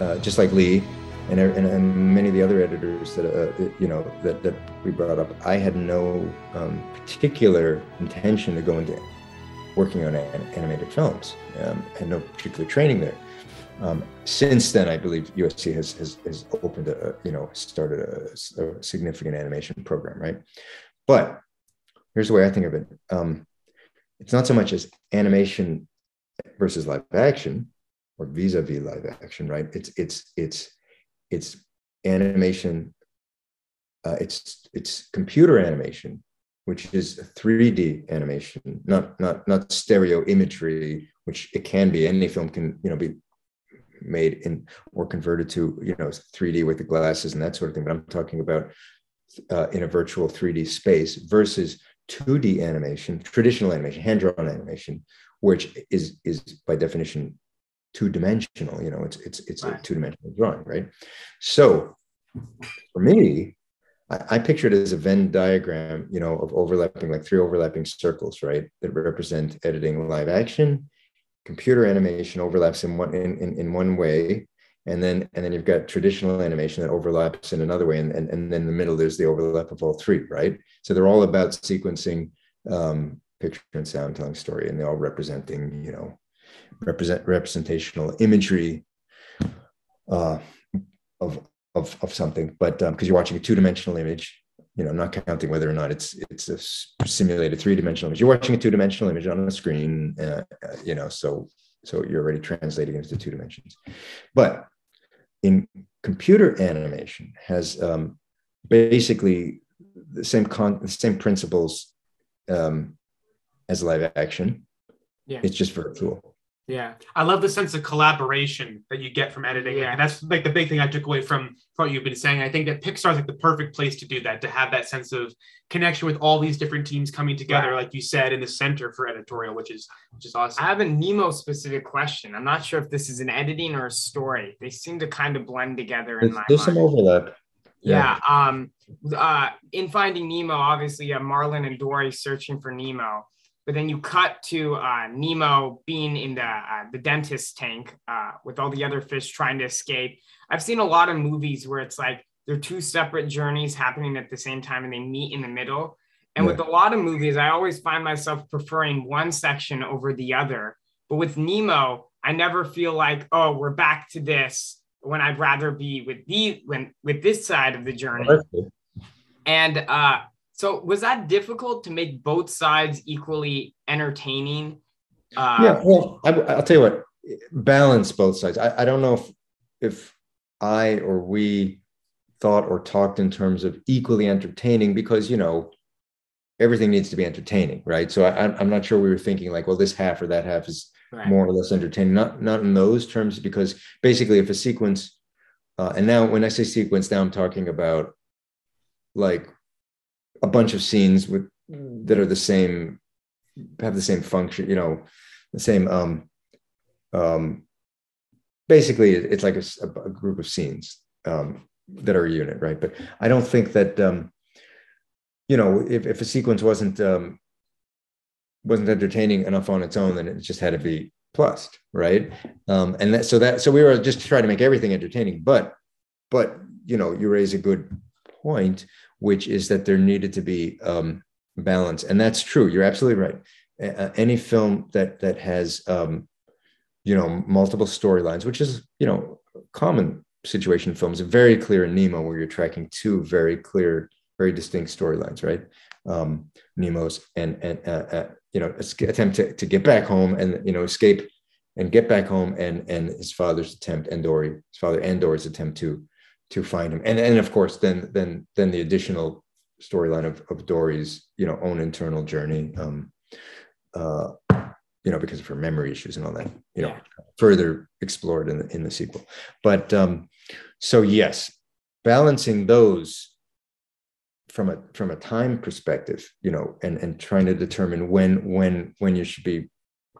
uh, just like Lee and, and, and many of the other editors that, uh, you know, that, that we brought up, I had no um, particular intention to go into working on an- animated films. Um, no particular training there. Um, since then, I believe USC has has, has opened a you know started a, a significant animation program, right? But here's the way I think of it: um, it's not so much as animation versus live action or vis-a-vis live action, right? It's it's it's it's animation. Uh, it's it's computer animation, which is 3D animation, not not not stereo imagery, which it can be. Any film can you know be made in or converted to you know 3D with the glasses and that sort of thing. But I'm talking about uh, in a virtual 3D space versus 2D animation, traditional animation, hand drawn animation, which is is by definition two dimensional. You know, it's it's it's a two dimensional drawing, right? So for me, I, I picture it as a Venn diagram, you know, of overlapping like three overlapping circles, right, that represent editing live action, computer animation overlaps in one in, in, in one way and then and then you've got traditional animation that overlaps in another way and, and, and then in the middle there's the overlap of all three right so they're all about sequencing um, picture and sound telling story and they're all representing you know represent representational imagery uh, of, of of something but because um, you're watching a two-dimensional image you know, not counting whether or not it's it's a simulated three dimensional image. You're watching a two dimensional image on a screen, uh, uh, you know, so so you're already translating into two dimensions. But in computer animation, has um, basically the same con the same principles um, as live action. Yeah. It's just virtual. Yeah, I love the sense of collaboration that you get from editing. Yeah, and that's like the big thing I took away from, from what you've been saying. I think that Pixar is like the perfect place to do that, to have that sense of connection with all these different teams coming together, Right. like you said, in the center for editorial, which is which is awesome. I have a Nemo specific question. I'm not sure if this is an editing or a story. They seem to kind of blend together in There's, my there's mind. some overlap. Yeah. Um. Uh. In Finding Nemo, obviously, you have Marlin and Dory searching for Nemo, but then you cut to uh, Nemo being in the uh, the dentist tank uh, with all the other fish trying to escape. I've seen a lot of movies where it's like they're two separate journeys happening at the same time and they meet in the middle. And with a lot of movies, I always find myself preferring one section over the other. But with Nemo, I never feel like, oh, we're back to this when I'd rather be with the when with this side of the journey. And uh, so was that difficult to make both sides equally entertaining? Uh, yeah, well, I, will tell you what, balance both sides. I, I don't know if if I or we thought or talked in terms of equally entertaining because you know everything needs to be entertaining, right? So I, I'm not sure we were thinking like, well, this half or that half is Right. more or less entertaining. Not not in those terms, because basically, if a sequence, uh, and now when I say sequence, now I'm talking about like a bunch of scenes with that are the same, have the same function, you know, the same. Um, um, basically, it's like a group of scenes um, that are a unit, right? But I don't think that. Um, you know, if, if a sequence wasn't um, wasn't entertaining enough on its own, then it just had to be plussed, right? Um, and that, so that so we were just trying to make everything entertaining. But but you know, you raise a good point, which is that there needed to be um, balance, and that's true. You're absolutely right. Any film that that has um, you know multiple storylines, which is you know common situation films, very clear in Nemo, where you're tracking two very clear, very distinct storylines, right? Um, Nemo's and and uh, uh, you know attempt to, to get back home and you know escape and get back home and and his father's attempt and Dory his father and Dory's attempt to to find him. And and of course then then then the additional storyline of, of Dory's you know own internal journey um uh you know because of her memory issues and all that you know Yeah. further explored in the in the sequel. But um so yes balancing those from a from a time perspective you know and and trying to determine when when when you should be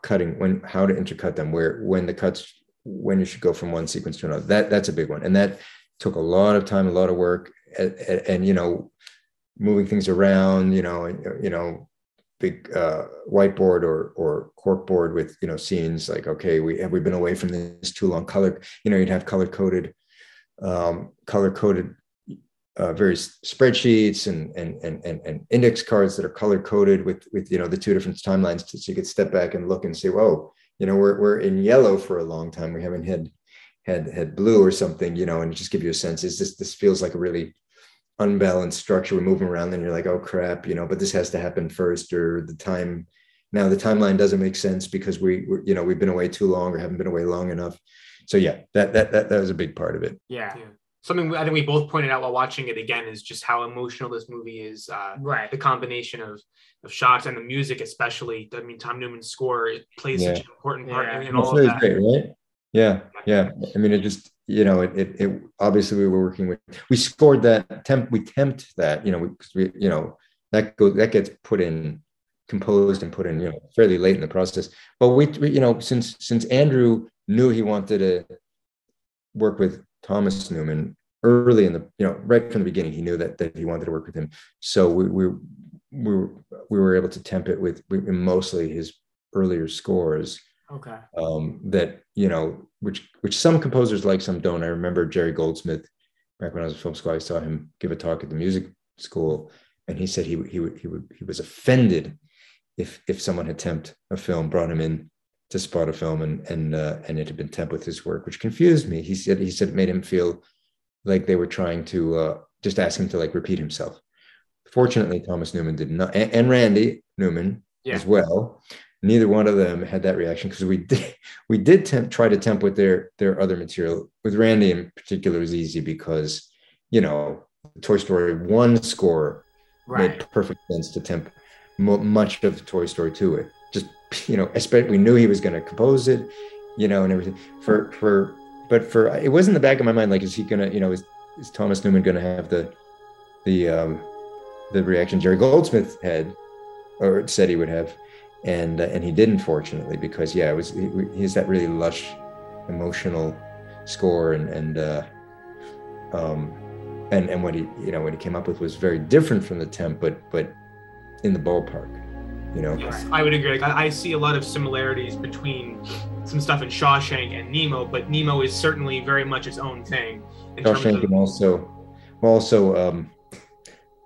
cutting when how to intercut them where when the cuts when you should go from one sequence to another that that's a big one. And that took a lot of time a lot of work and, and, you know moving things around you know you know big uh, whiteboard or or corkboard with you know scenes like okay we have we been away from this too long? Color you know you'd have color coded um, color coded uh, various spreadsheets and, and and and and index cards that are color coded with with you know the two different timelines so you could step back and look and say whoa you know we're, we're in yellow for a long time. We haven't had had had blue or something you know and just give you a sense is this this feels like a really unbalanced structure we're moving around and you're like oh crap you know but this has to happen first or the time now the timeline doesn't make sense because we we're, you know we've been away too long or haven't been away long enough so yeah that that that, that was a big part of it Yeah. Something I think we both pointed out while watching it again is just how emotional this movie is. Uh, Right. The combination of of shots and the music, especially. I mean, Tom Newman's score it plays such an important part Yeah. in, in all of really that. great, right? Yeah, yeah. I mean, it just you know, it, it it obviously we were working with we scored that temp we temped that you know we, we you know that goes that gets put in composed and put in you know fairly late in the process. But we, we you know since since Andrew knew he wanted to work with Thomas Newman early in the you know right from the beginning he knew that that he wanted to work with him. So we we we were, we were able to temp it with mostly his earlier scores Okay. um, that you know which which some composers like some don't i remember jerry goldsmith back when i was in film school i saw him give a talk at the music school and he said he would he would he would he was offended if if someone had temped a film brought him in to spot a film and and uh, and it had been temp with his work which confused me he said he said it made him feel like they were trying to uh, just ask him to like repeat himself fortunately thomas newman did not and, and randy newman Yeah. as well neither one of them had that reaction because we did we did temp, try to temp with their their other material. With randy in particular it was easy because you know toy story one score Right. made perfect sense to temp much of toy story 2 it just you know especially we knew he was going to compose it you know and everything. For for but for it was in the back of my mind like is he gonna you know is, is thomas newman gonna have the the um the reaction jerry goldsmith had or said he would have and uh, and he didn't fortunately because yeah it was he, he has that really lush emotional score and and uh um and and what he you know what he came up with was very different from the temp but but in the ballpark you know Yes, I would agree. Like, I, I see a lot of similarities between some stuff in Shawshank and Nemo, but Nemo is certainly very much its own thing. In terms Shawshank of, and also also um,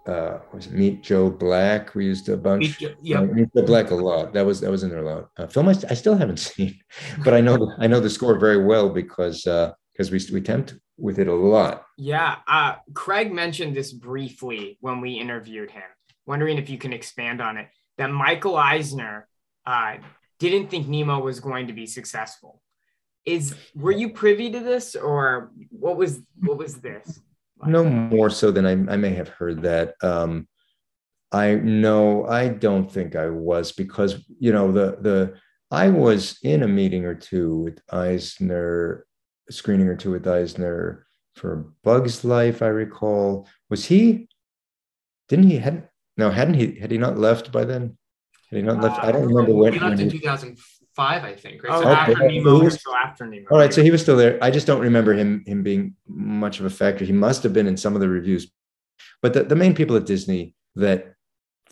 uh, was it Meet Joe Black? We used a bunch. Meet. Uh, Meet Joe Black a lot. That was that was in there a lot. Uh, film I, I still haven't seen, but I know I know the score very well because because we we temped with it a lot. Yeah, uh, Craig mentioned this briefly when we interviewed him. Wondering if you can expand on it. That Michael Eisner uh, didn't think Nemo was going to be successful. Is were you privy to this, or what was what was this? No more so than I, I may have heard that. Um, I know I don't think I was because you know the the I was in a meeting or two with Eisner, screening or two with Eisner for Bug's Life. I recall. Was he? Didn't he had no? Hadn't he? Had he not left by then? Had he not left? I don't remember when. He left in he- 2005, I think. Right? Oh, So Okay. after Nemo. was- So after Nemo. All right, so he was still there. I just don't remember him him being much of a factor. He must have been in some of the reviews, but the, the main people at Disney that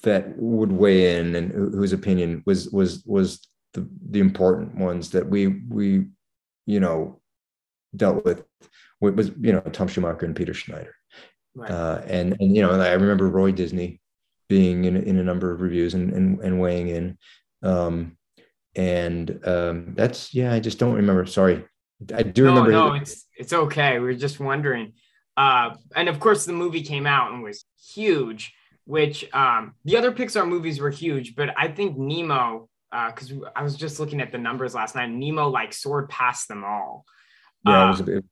that would weigh in and whose opinion was was was the the important ones that we we you know dealt with wa- was you know Tom Schumacher and Peter Schneider, Right. uh, and and you know and I remember Roy Disney being in in a number of reviews and and, and weighing in. Um, and um, that's yeah, I just don't remember. Sorry, I do no, remember. no, it's it's okay. We were just wondering. Uh, and of course, the movie came out and was huge. Which um, the other Pixar movies were huge, but I think Nemo, because I was just looking at the numbers last night, Nemo like soared past them all. yeah, it uh, was a bit.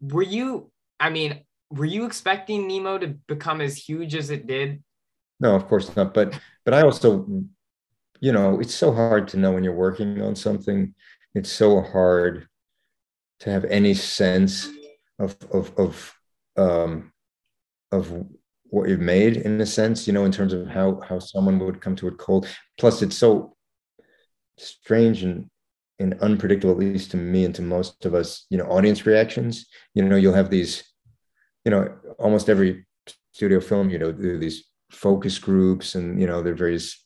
Were you? I mean, were you expecting Nemo to become as huge as it did? No, of course not. But but I also, you know, it's so hard to know when you're working on something. It's so hard to have any sense of of of um of what you've made in a sense, you know, in terms of how how someone would come to it cold. Plus, it's so strange and and unpredictable, at least to me and to most of us, you know, audience reactions. You know, you'll have these, you know, almost every studio film, you know, do these focus groups and, you know, they're various,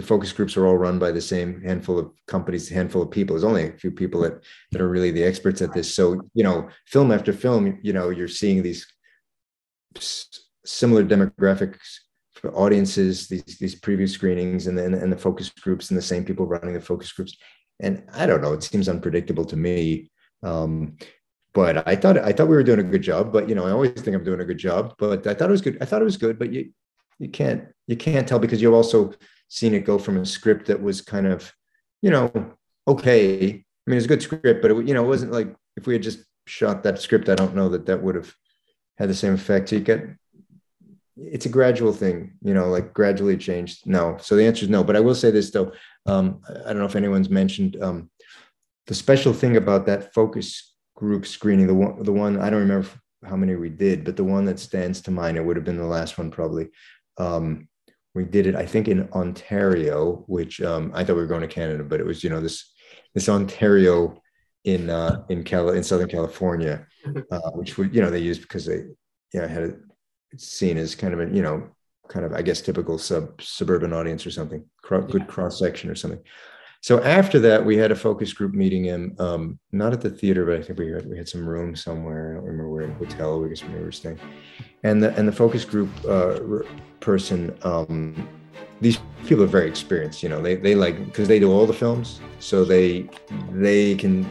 the focus groups are all run by the same handful of companies, handful of people. There's only a few people that, that are really the experts at this. So, you know, film after film, you know, you're seeing these similar demographics for audiences, these, these preview screenings and then, and the focus groups and the same people running the focus groups and I don't know, it seems unpredictable to me. Um, but I thought I thought we were doing a good job. But you know, I always think I'm doing a good job. But I thought it was good. I thought it was good. But you you can't you can't tell because you've also seen it go from a script that was kind of you know okay. I mean, it's a good script, but it, you know, it wasn't like if we had just shot that script. I don't know that that would have had the same effect. So you get it's a gradual thing, you know, like gradually changed. No. So the answer is no. But I will say this though. Um, I don't know if anyone's mentioned um, the special thing about that focus group screening. The one, the one I don't remember how many we did, but the one that stands to mind, it would have been the last one probably. Um, we did it, I think, in Ontario, which um, I thought we were going to Canada, but it was, you know, this this Ontario in uh, in Cal in Southern California, uh, which we, you know, they used because they, you know, had it seen as kind of a, you know, kind of I guess typical sub suburban audience or something, cro- good cross section or something. So after that, we had a focus group meeting in um, not at the theater, but I think we had, we had some room somewhere. I don't remember where, hotel. I guess where we were staying. And the and the focus group uh, r- person, um, these people are very experienced. You know, they they like because they do all the films, so they they can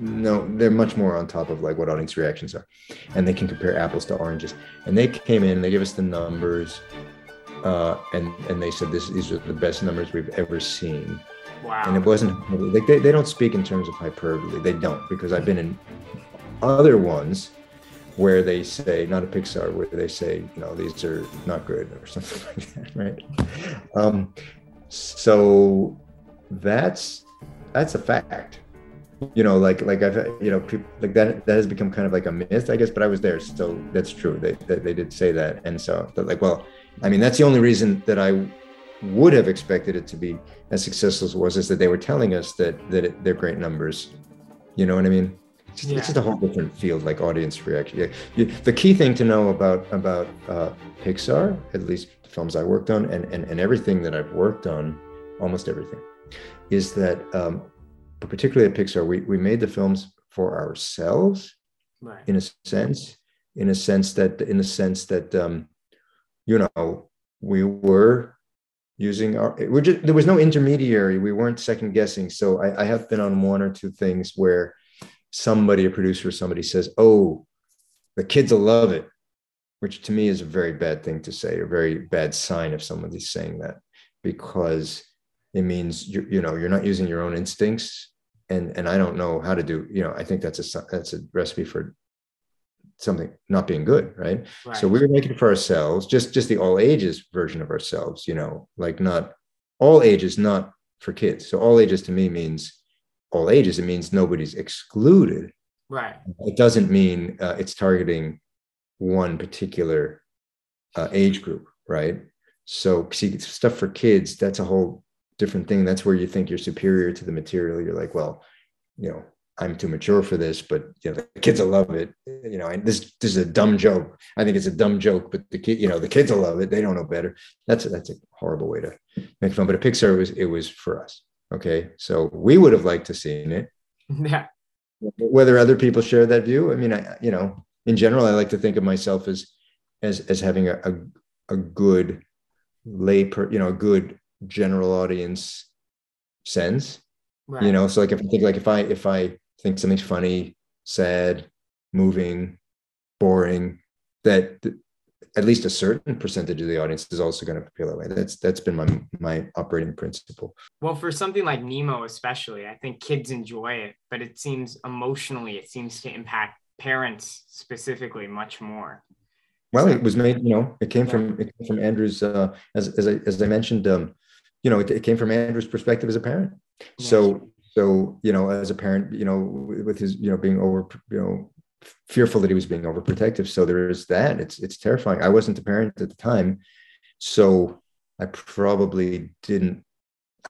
no, they're much more on top of like what audience reactions are, and they can compare apples to oranges. And they came in, and they gave us the numbers, uh, and and they said this these are the best numbers we've ever seen. Wow. And it wasn't like they, they don't speak in terms of hyperbole. They don't because I've been in other ones where they say not a Pixar where they say you know these are not good or something like that, right? Um, so that's that's a fact. You know like like i've you know people like that that has become kind of like a myth i guess but i was there so that's true. They they, they did say that and so like well i mean that's the only reason that i would have expected it to be as successful as it was is that they were telling us that that it, they're great numbers. You know what i mean it's just, it's just a whole different field like audience reaction yeah. You, the key thing to know about about uh, pixar at least the films i worked on and, and and everything that i've worked on almost everything is that um, particularly at Pixar, we, we made the films for ourselves Right. in a sense. in a sense that in a sense that um, you know we were using our we're just, there was no intermediary we weren't second guessing so I, I have been on one or two things where somebody a producer somebody says oh the kids will love it which to me is a very bad thing to say a very bad sign if somebody's saying that because it means you you know you're not using your own instincts and and i don't know how to do you know i think that's a that's a recipe for something not being good right, Right. so we were making it for ourselves just just the all ages version of ourselves you know like not all ages not for kids so all ages to me means all ages it means nobody's excluded Right. it doesn't mean uh, it's targeting one particular uh, age group, right? So, see, stuff for kids, that's a whole different thing. That's where you think you're superior to the material. You're like, well, you know, I'm too mature for this, but you know, the kids will love it. You know, and this this is a dumb joke. I think it's a dumb joke, but the kid, you know, the kids will love it. They don't know better. That's that's a horrible way to make fun. But a Pixar was it was for us. Okay, so we would have liked to seen it Yeah. whether other people share that view i mean i you know in general i like to think of myself as as as having a a, a good lay per you know a good general audience sense Right. you know so like if i think like if i if i think something's funny sad moving boring that th- at least a certain percentage of the audience is also going to feel that way that's that's been my my operating principle Well, for something like Nemo, especially, I think kids enjoy it, but it seems emotionally, it seems to impact parents specifically much more. Well, it was made, you know, it came from it came from Andrew's uh as as I as I mentioned, um, you know, it, it came from Andrew's perspective as a parent. So so, you know, as a parent, you know, with his, you know, being over, you know, fearful that he was being overprotective. So there is that. It's it's terrifying. I wasn't a parent at the time. So I probably didn't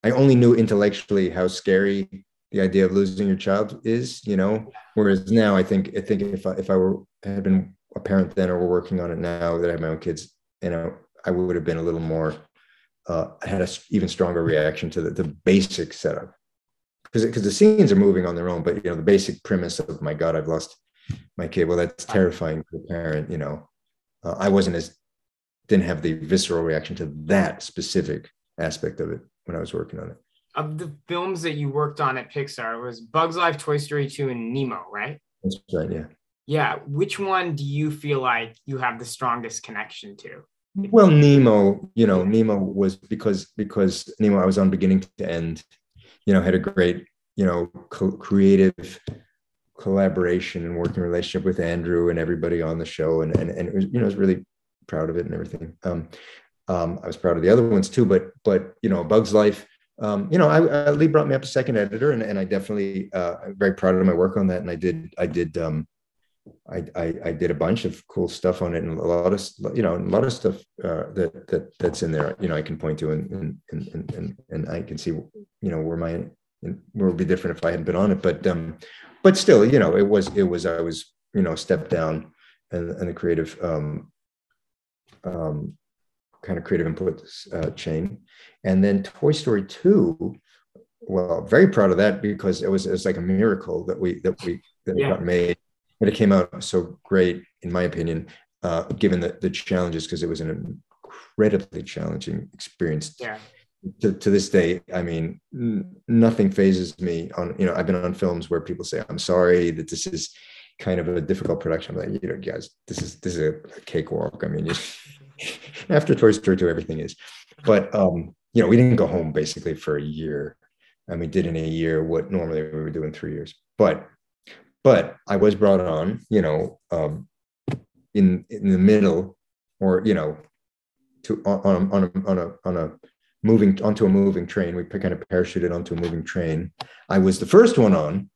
I only knew intellectually how scary the idea of losing your child is, you know. Whereas now I think I think if I if I were had been a parent then or were working on it now that I have my own kids, you know, I would have been a little more uh had a s- even stronger reaction to the, the basic setup. Because because the scenes are moving on their own, but you know, the basic premise of my God, I've lost my kid. Well, that's terrifying for a parent, you know. Uh, I wasn't as didn't have the visceral reaction to that specific aspect of it when I was working on it. Of the films that you worked on at Pixar, it was Bugs Life, Toy Story 2, and Nemo, right? That's right, yeah. Yeah. Which one do you feel like you have the strongest connection to? Well, Nemo, you know, Nemo was because because Nemo, I was on beginning to end, you know, had a great, you know, co- creative collaboration and working relationship with Andrew and everybody on the show, and and and was, you know, I was really proud of it and everything. Um, um, I was proud of the other ones too, but but you know, Bugs Life. Um, you know, I, uh, Lee brought me up as second editor, and, and I definitely uh, I'm very proud of my work on that. And I did I did um, I, I I did a bunch of cool stuff on it, and a lot of you know a lot of stuff uh, that that that's in there. You know, I can point to, and and and and, and I can see you know where my where it would be different if I hadn't been on it. But um, but still, you know, it was it was I was you know stepped down and and the creative um um kind of creative input uh, chain, and then Toy Story two. Well, very proud of that because it was it was like a miracle that we that we that it Yeah. got made but it came out so great in my opinion uh, given the, the challenges because it was an incredibly challenging experience Yeah. To, to this day i mean nothing fazes me on you know i've been on films where people say i'm sorry that this is kind of a difficult production. I'm like you know guys this is this is a cakewalk. I mean you, after toy story 2 everything is. But um you know we didn't go home basically for a year and we did in a year what normally we would do in three years. But but I was brought on, you know, um, in in the middle, or you know, to on on on a, on a on a moving onto a moving train. We kind of parachuted onto a moving train. I was the first one on,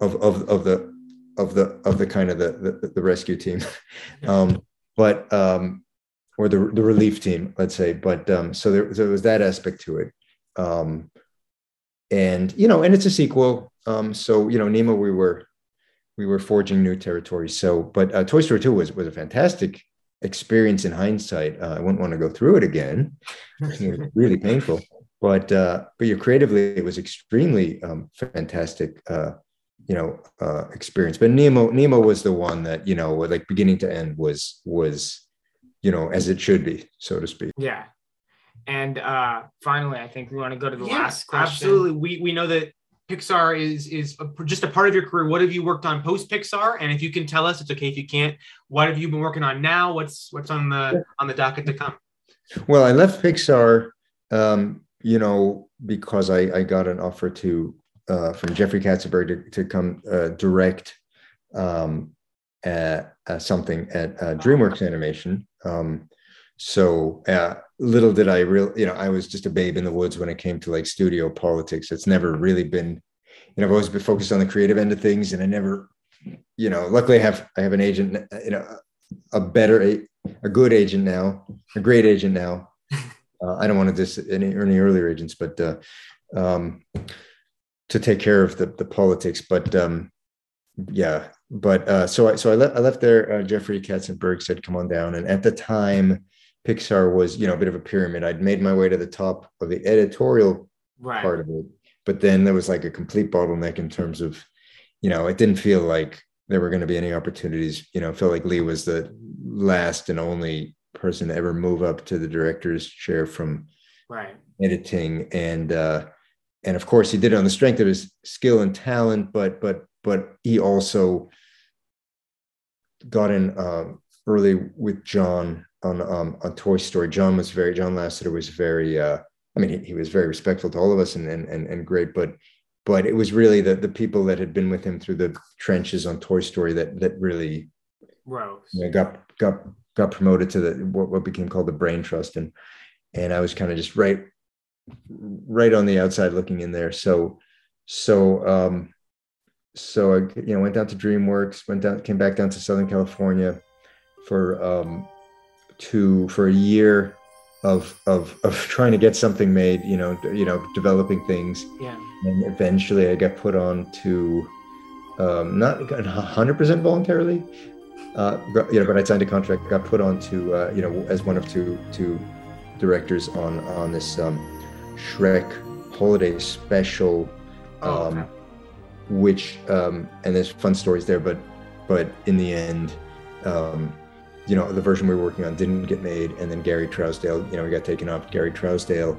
of of of the of the of the kind of the the, the rescue team, um, but um, or the the relief team, let's say. But um, so there, so there was that aspect to it. Um, and you know, and it's a sequel. Um, so you know, Nemo, we were we were forging new territory. So, but uh, Toy Story 2 was was a fantastic experience in hindsight. Uh, I wouldn't want to go through it again. It was really painful. But uh, but you creatively, it was extremely um, fantastic uh, you know uh, experience. But Nemo Nemo was the one that you know like beginning to end was was you know as it should be, so to speak. Yeah. And uh finally, I think we want to go to the Yeah, last question. Absolutely. We we know that Pixar is is a, just a part of your career. What have you worked on post Pixar? And if you can tell us, it's okay if you can't. What have you been working on now? What's what's on the on the docket to come? Well, I left Pixar, um, you know, because I, I got an offer to uh, from Jeffrey Katzenberg to, to come uh, direct um, at, something at uh, DreamWorks Animation. Um, so uh, little did I real, you know, I was just a babe in the woods when it came to like studio politics. It's never really been, you know, I've always been focused on the creative end of things, and I never, you know, luckily I have I have an agent, you know, a better a, a good agent now, a great agent now. Uh, I don't want to diss any any earlier agents, but uh, um, to take care of the the politics. But um, yeah, but uh, so I so I left I left there. Uh, Jeffrey Katzenberg said, "Come on down." And at the time, Pixar was you know a bit of a pyramid. I'd made my way to the top of the editorial Right. part of it, but then there was like a complete bottleneck in terms of, you know, it didn't feel like there were going to be any opportunities. You know, felt like Lee was the last and only person to ever move up to the director's chair from Right. editing and uh and of course he did it on the strength of his skill and talent but but but he also got in um early with john on um on toy story. John was very john lasseter was very uh i mean he, he was very respectful to all of us and and and, and great but but it was really the the people that had been with him through the trenches on toy story that that really Rose. you know, got got got promoted to the what, what became called the brain trust. And and i was kind of just right right on the outside looking in there. So so um so i you know went down to dreamworks went down came back down to southern california for um to for a year of of of trying to get something made you know you know developing things Yeah. and eventually i got put on to um not 100% voluntarily uh, you know, but I signed a contract, got put on to, uh, you know, as one of two two directors on on this um, Shrek holiday special, Oh, um, okay. which um, and there's fun stories there, but but in the end, um, you know, the version we were working on didn't get made, and then Gary Trousdale, you know, we got taken off. Gary Trousdale,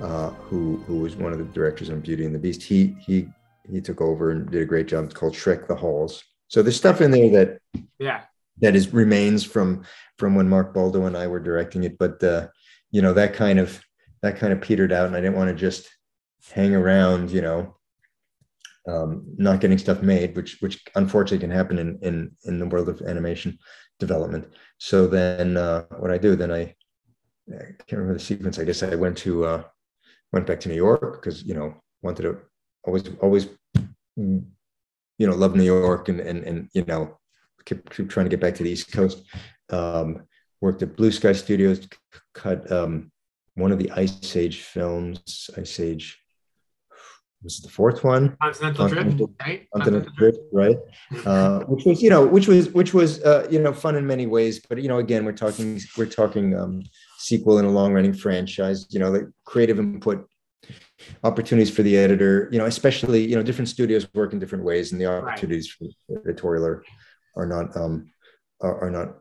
uh, who who was one of the directors on Beauty and the Beast, he he he took over and did a great job. It's called Shrek the Halls. So there's stuff in there that Yeah. that is remains from from when Mark Baldo and I were directing it. But uh, you know, that kind of that kind of petered out, and I didn't want to just hang around, you know, um, not getting stuff made, which which unfortunately can happen in in in the world of animation development. So then, uh, what I do then I, I can't remember the sequence. I guess I went to uh, went back to New York because you know wanted to always always you know love New York and and and you know keep, keep trying to get back to the East Coast. Um, worked at Blue Sky Studios, cut um, one of the Ice Age films. Ice Age was the fourth one. Continental Drift, right? Continental Drift, right? Uh, which was, you know, which was, which was, uh, you know, fun in many ways. But you know, again, we're talking, we're talking um, sequel in a long-running franchise. You know, the creative input opportunities for the editor. You know, especially, you know, different studios work in different ways, and the opportunities for editorial are, are not um, are, are not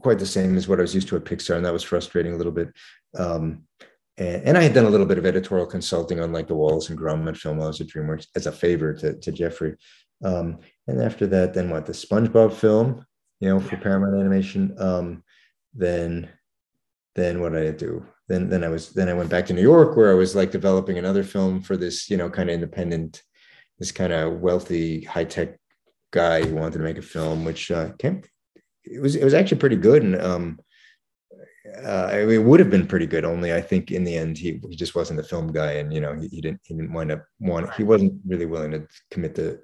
quite the same as what I was used to at Pixar, and that was frustrating a little bit. Um, and, I had done a little bit of editorial consulting on like the Wallace and Gromit film I was at DreamWorks as a favor to, to Jeffrey. Um, and after that, then what the SpongeBob film, you know, for Paramount Animation. Um, then, then what did I do? Then, then I was then I went back to New York where I was like developing another film for this, you know, kind of independent, this kind of wealthy high tech guy who wanted to make a film, which uh, came. It was it was actually pretty good, and um, uh, it would have been pretty good. Only I think in the end he, he just wasn't a film guy, and you know he, he didn't he didn't wind up want he wasn't really willing to commit the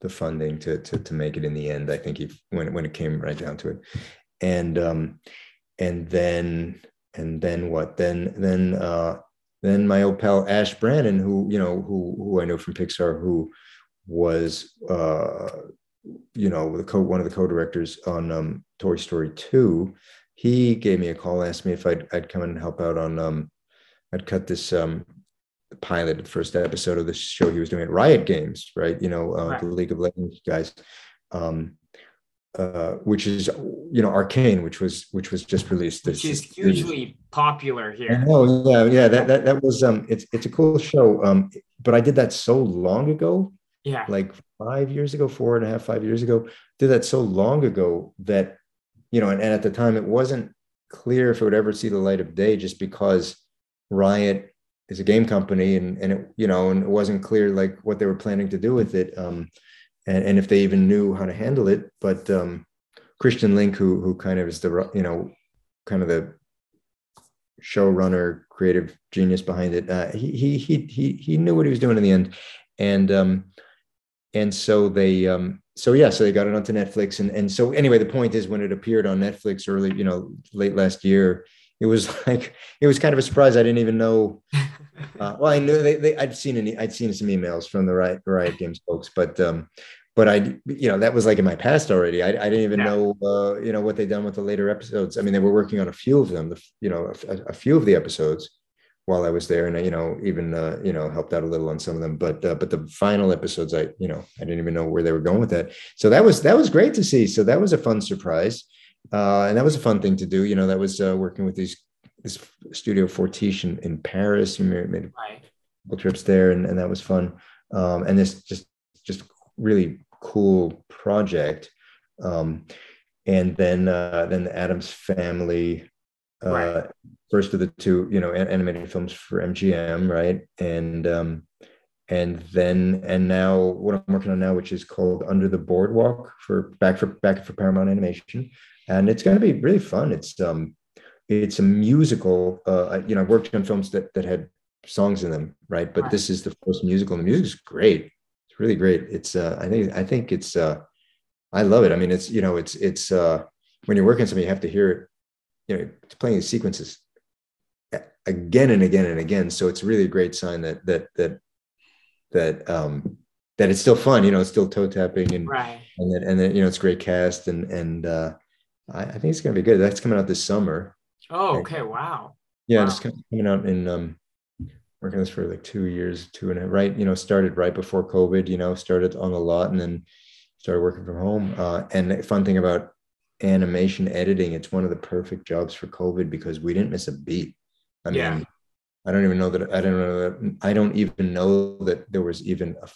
the funding to to to make it in the end. I think he when when it came right down to it, and um and then and then what then then uh then my old pal Ash Brannon, who you know who who I know from Pixar, who was uh you know the co one of the co-directors on um Toy Story two he gave me a call, asked me if I'd, I'd come and help out on, um, I'd cut this, um, the pilot, the first episode of the show he was doing at Riot Games, right? You know, uh, Right. the League of Legends guys, um, uh, which is you know Arcane, which was which was just released. which This is hugely popular here. Oh yeah, yeah. That, that that was um, it's it's a cool show. Um, but I did that so long ago, Yeah. like five years ago, four and a half, five years ago. Did that so long ago that, you know, and, and at the time it wasn't clear if it would ever see the light of day, just because Riot is a game company, and and it, you know, and it wasn't clear like what they were planning to do with it, um, and and if they even knew how to handle it. But um, Christian Link, who who kind of is the you know, kind of the showrunner, creative genius behind it. Uh, he he he he he knew what he was doing in the end, and um, and so they um, so yeah, so they got it onto Netflix, and and so anyway, the point is when it appeared on Netflix early, you know, late last year, it was like it was kind of a surprise. I didn't even know. Uh, well, I knew they, they I'd seen any I'd seen some emails from the Riot Riot Games folks, but um, but I you know that was like in my past already. I, I didn't even Yeah. know uh, you know what they'd done with the later episodes. I mean, they were working on a few of them, the, you know, a, a few of the episodes while I was there, and you know even uh, you know helped out a little on some of them. But uh, but the final episodes, I you know I didn't even know where they were going with that. So that was that was great to see. So that was a fun surprise, uh, and that was a fun thing to do. You know, that was uh, working with these this studio Fortiche in, in Paris. We made Right. couple trips there and, and that was fun um, and this just just really cool project um, and then uh, then the addams family uh, Right. First of the two you know an- animated films for mgm right? And um, and then and now what i'm working on now which is called under the boardwalk for back for back for paramount animation. And it's going to be really fun. It's um it's a musical uh you know i worked on films that that had songs in them right? But this is the first musical the music is great. It's really great. It's uh i think i think it's uh i love it. I mean it's you know it's it's uh when you're working something you have to hear it you know it's playing sequences again and again and again so it's really a great sign that that that that um that it's still fun you know it's still toe tapping and Right. and then and then you know it's great cast and and uh I, I think it's gonna be good that's coming out this summer Oh, okay. Wow. yeah, Wow. it's coming out in um working this for like two years, two and a right, you know, started right before COVID, you know, started on the lot and then started working from home. Uh and the fun thing about animation editing, it's one of the perfect jobs for COVID because we didn't miss a beat. I mean, Yeah. I don't even know that I don't know that I don't even know that there was even a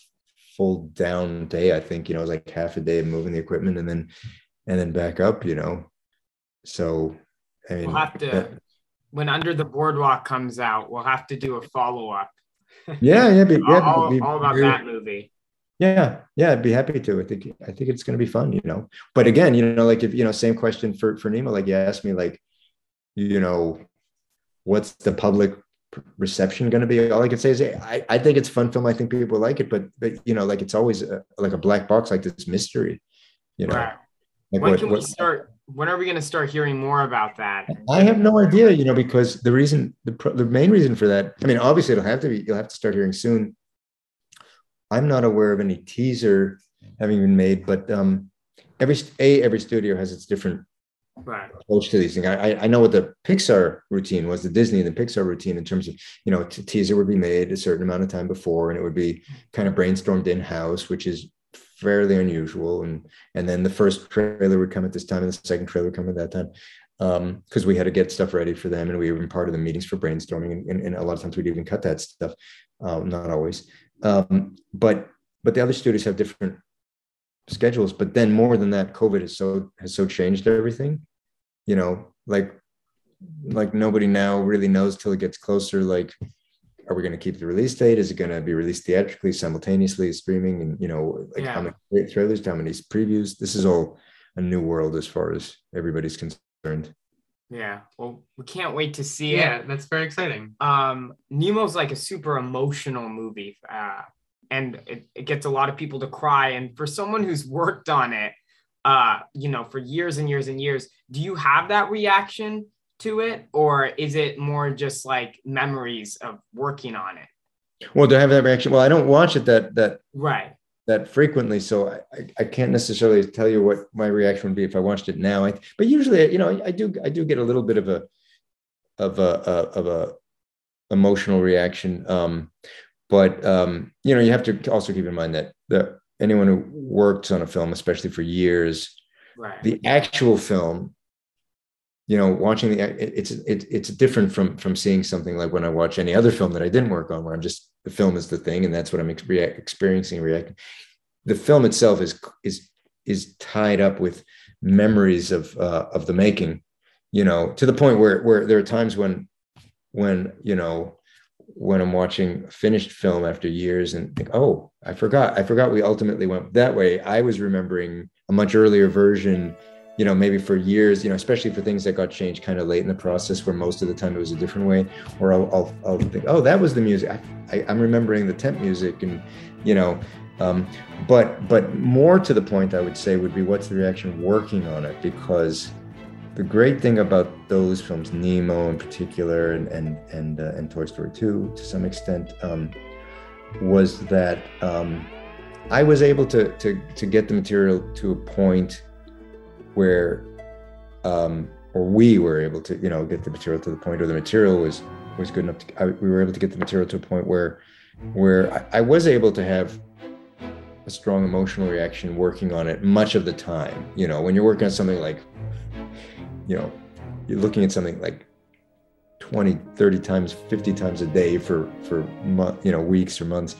full down day. I think, you know, it was like half a day of moving the equipment and then and then back up, you know. So I mean We'll have to that- when Under the Boardwalk comes out, we'll have to do a follow up. Yeah, yeah, be, yeah, all, be- all about be- that movie. Yeah, yeah, I'd be happy to. I think I think it's going to be fun, you know. But again, you know, like if you know, same question for for Nemo. Like you asked me, like, you know, what's the public reception going to be? All I can say is, I I think it's a fun film. I think people like it, but but you know, like it's always a, like a black box, like this mystery, you know. Right. Like when what- can we start? When are we going to start hearing more about that? I have no idea, you know, because the reason, the, the main reason for that, I mean, obviously it'll have to be, you'll have to start hearing soon. I'm not aware of any teaser having been made, but um, every, a, every studio has its different Right. approach to these things. I, I- know what the Pixar routine was, the Disney and the Pixar routine in terms of, you know, t- teaser would be made a certain amount of time before, and it would be kind of brainstormed in house, which is fairly unusual. And and then the first trailer would come at this time, and the second trailer would come at that time, because we had to get stuff ready for them, and we were in part of the meetings for brainstorming, and, and, and a lot of times we'd even cut that stuff, um, not always. Um, but but the other studios have different schedules. But then more than that, COVID has so has so changed everything you know like like nobody now really knows till it gets closer like are we going to keep the release date is it going to be released theatrically simultaneously streaming and you know like how Yeah. many trailers how many previews this is all a new world as far as everybody's concerned Yeah. Well, we can't wait to see Yeah, it. that's very exciting. Um, Nemo's like a super emotional movie, uh, and it, it gets a lot of people to cry. And for someone who's worked on it, uh, you know, for years and years and years, do you have that reaction to it, or is it more just like memories of working on it? well do i have that reaction well i don't watch it that that Right. that frequently so I, I, can't necessarily tell you what my reaction would be if i watched it now I, but usually you know I, do i do get a little bit of a of a, a of a emotional reaction. Um, but um, you know, you have to also keep in mind that the anyone who works on a film, especially for years, Right. the actual film you know watching the it- it's it, it's different from from seeing something like when i watch any other film that i didn't work on where i'm just the film is the thing and that's what i'm ex- experiencing reacting the film itself is is is tied up with memories of uh, of the making you know to the point where where there are times when when you know when i'm watching finished film after years and think oh i forgot i forgot we ultimately went that way. I was remembering a much earlier version you know maybe for years you know especially for things that got changed kind of late in the process where most of the time it was a different way. Or i'll, I'll, I'll think oh that was the music. I, i'm remembering the temp music and you know um, but but more to the point i would say would be what's the reaction working on it? Because the great thing about those films nemo in particular and and and, uh, and toy story 2 to some extent um, was that um, i was able to to to get the material to a point where um, or we were able to you know get the material to the point or the material was was good enough to I, we were able to get the material to a point where where I, I was able to have a strong emotional reaction working on it much of the time. You know when you're working on something like you know you're looking at something like 20 30 times 50 times a day for for month, you know weeks or months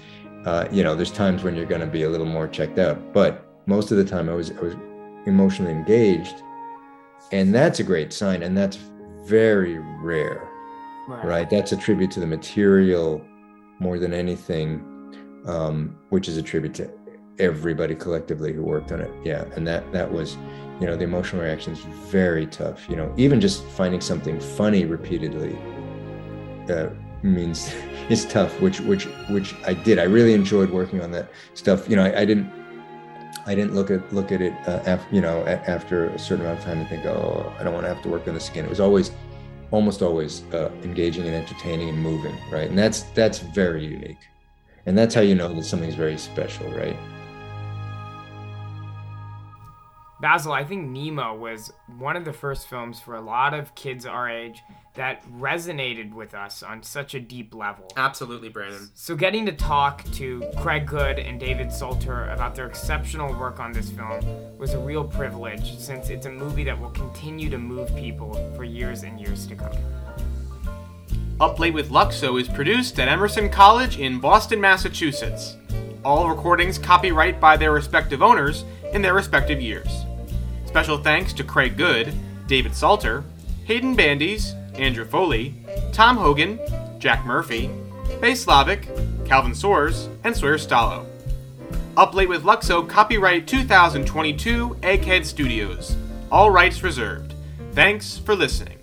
uh, you know there's times when you're going to be a little more checked out. But most of the time i was i was emotionally engaged and that's a great sign and that's very rare right, that's a tribute to the material more than anything um, which is a tribute to everybody collectively who worked on it yeah and that that was you know the emotional reaction is very tough you know even just finding something funny repeatedly uh, means it's tough which which which i did i really enjoyed working on that stuff you know i, I didn't I didn't look at look at it uh, after you know after a certain amount of time and think, oh, I don't want to have to work on this again. It was always, almost always uh, engaging and entertaining and moving, right? And that's that's very unique, and that's how you know that something's very special, right? Basil, I think Nemo was one of the first films for a lot of kids our age that resonated with us on such a deep level. Absolutely, Brandon. So, getting to talk to Craig Good and David Salter about their exceptional work on this film was a real privilege since it's a movie that will continue to move people for years and years to come. Up Late with Luxo is produced at Emerson College in Boston, Massachusetts. All recordings copyright by their respective owners in their respective years. Special thanks to Craig Good, David Salter, Hayden Bandies, Andrew Foley, Tom Hogan, Jack Murphy, Bay Slavic, Calvin Soares, and Sawyer Stallo. Up Late with Luxo copyright 2022 Egghead Studios. All rights reserved. Thanks for listening.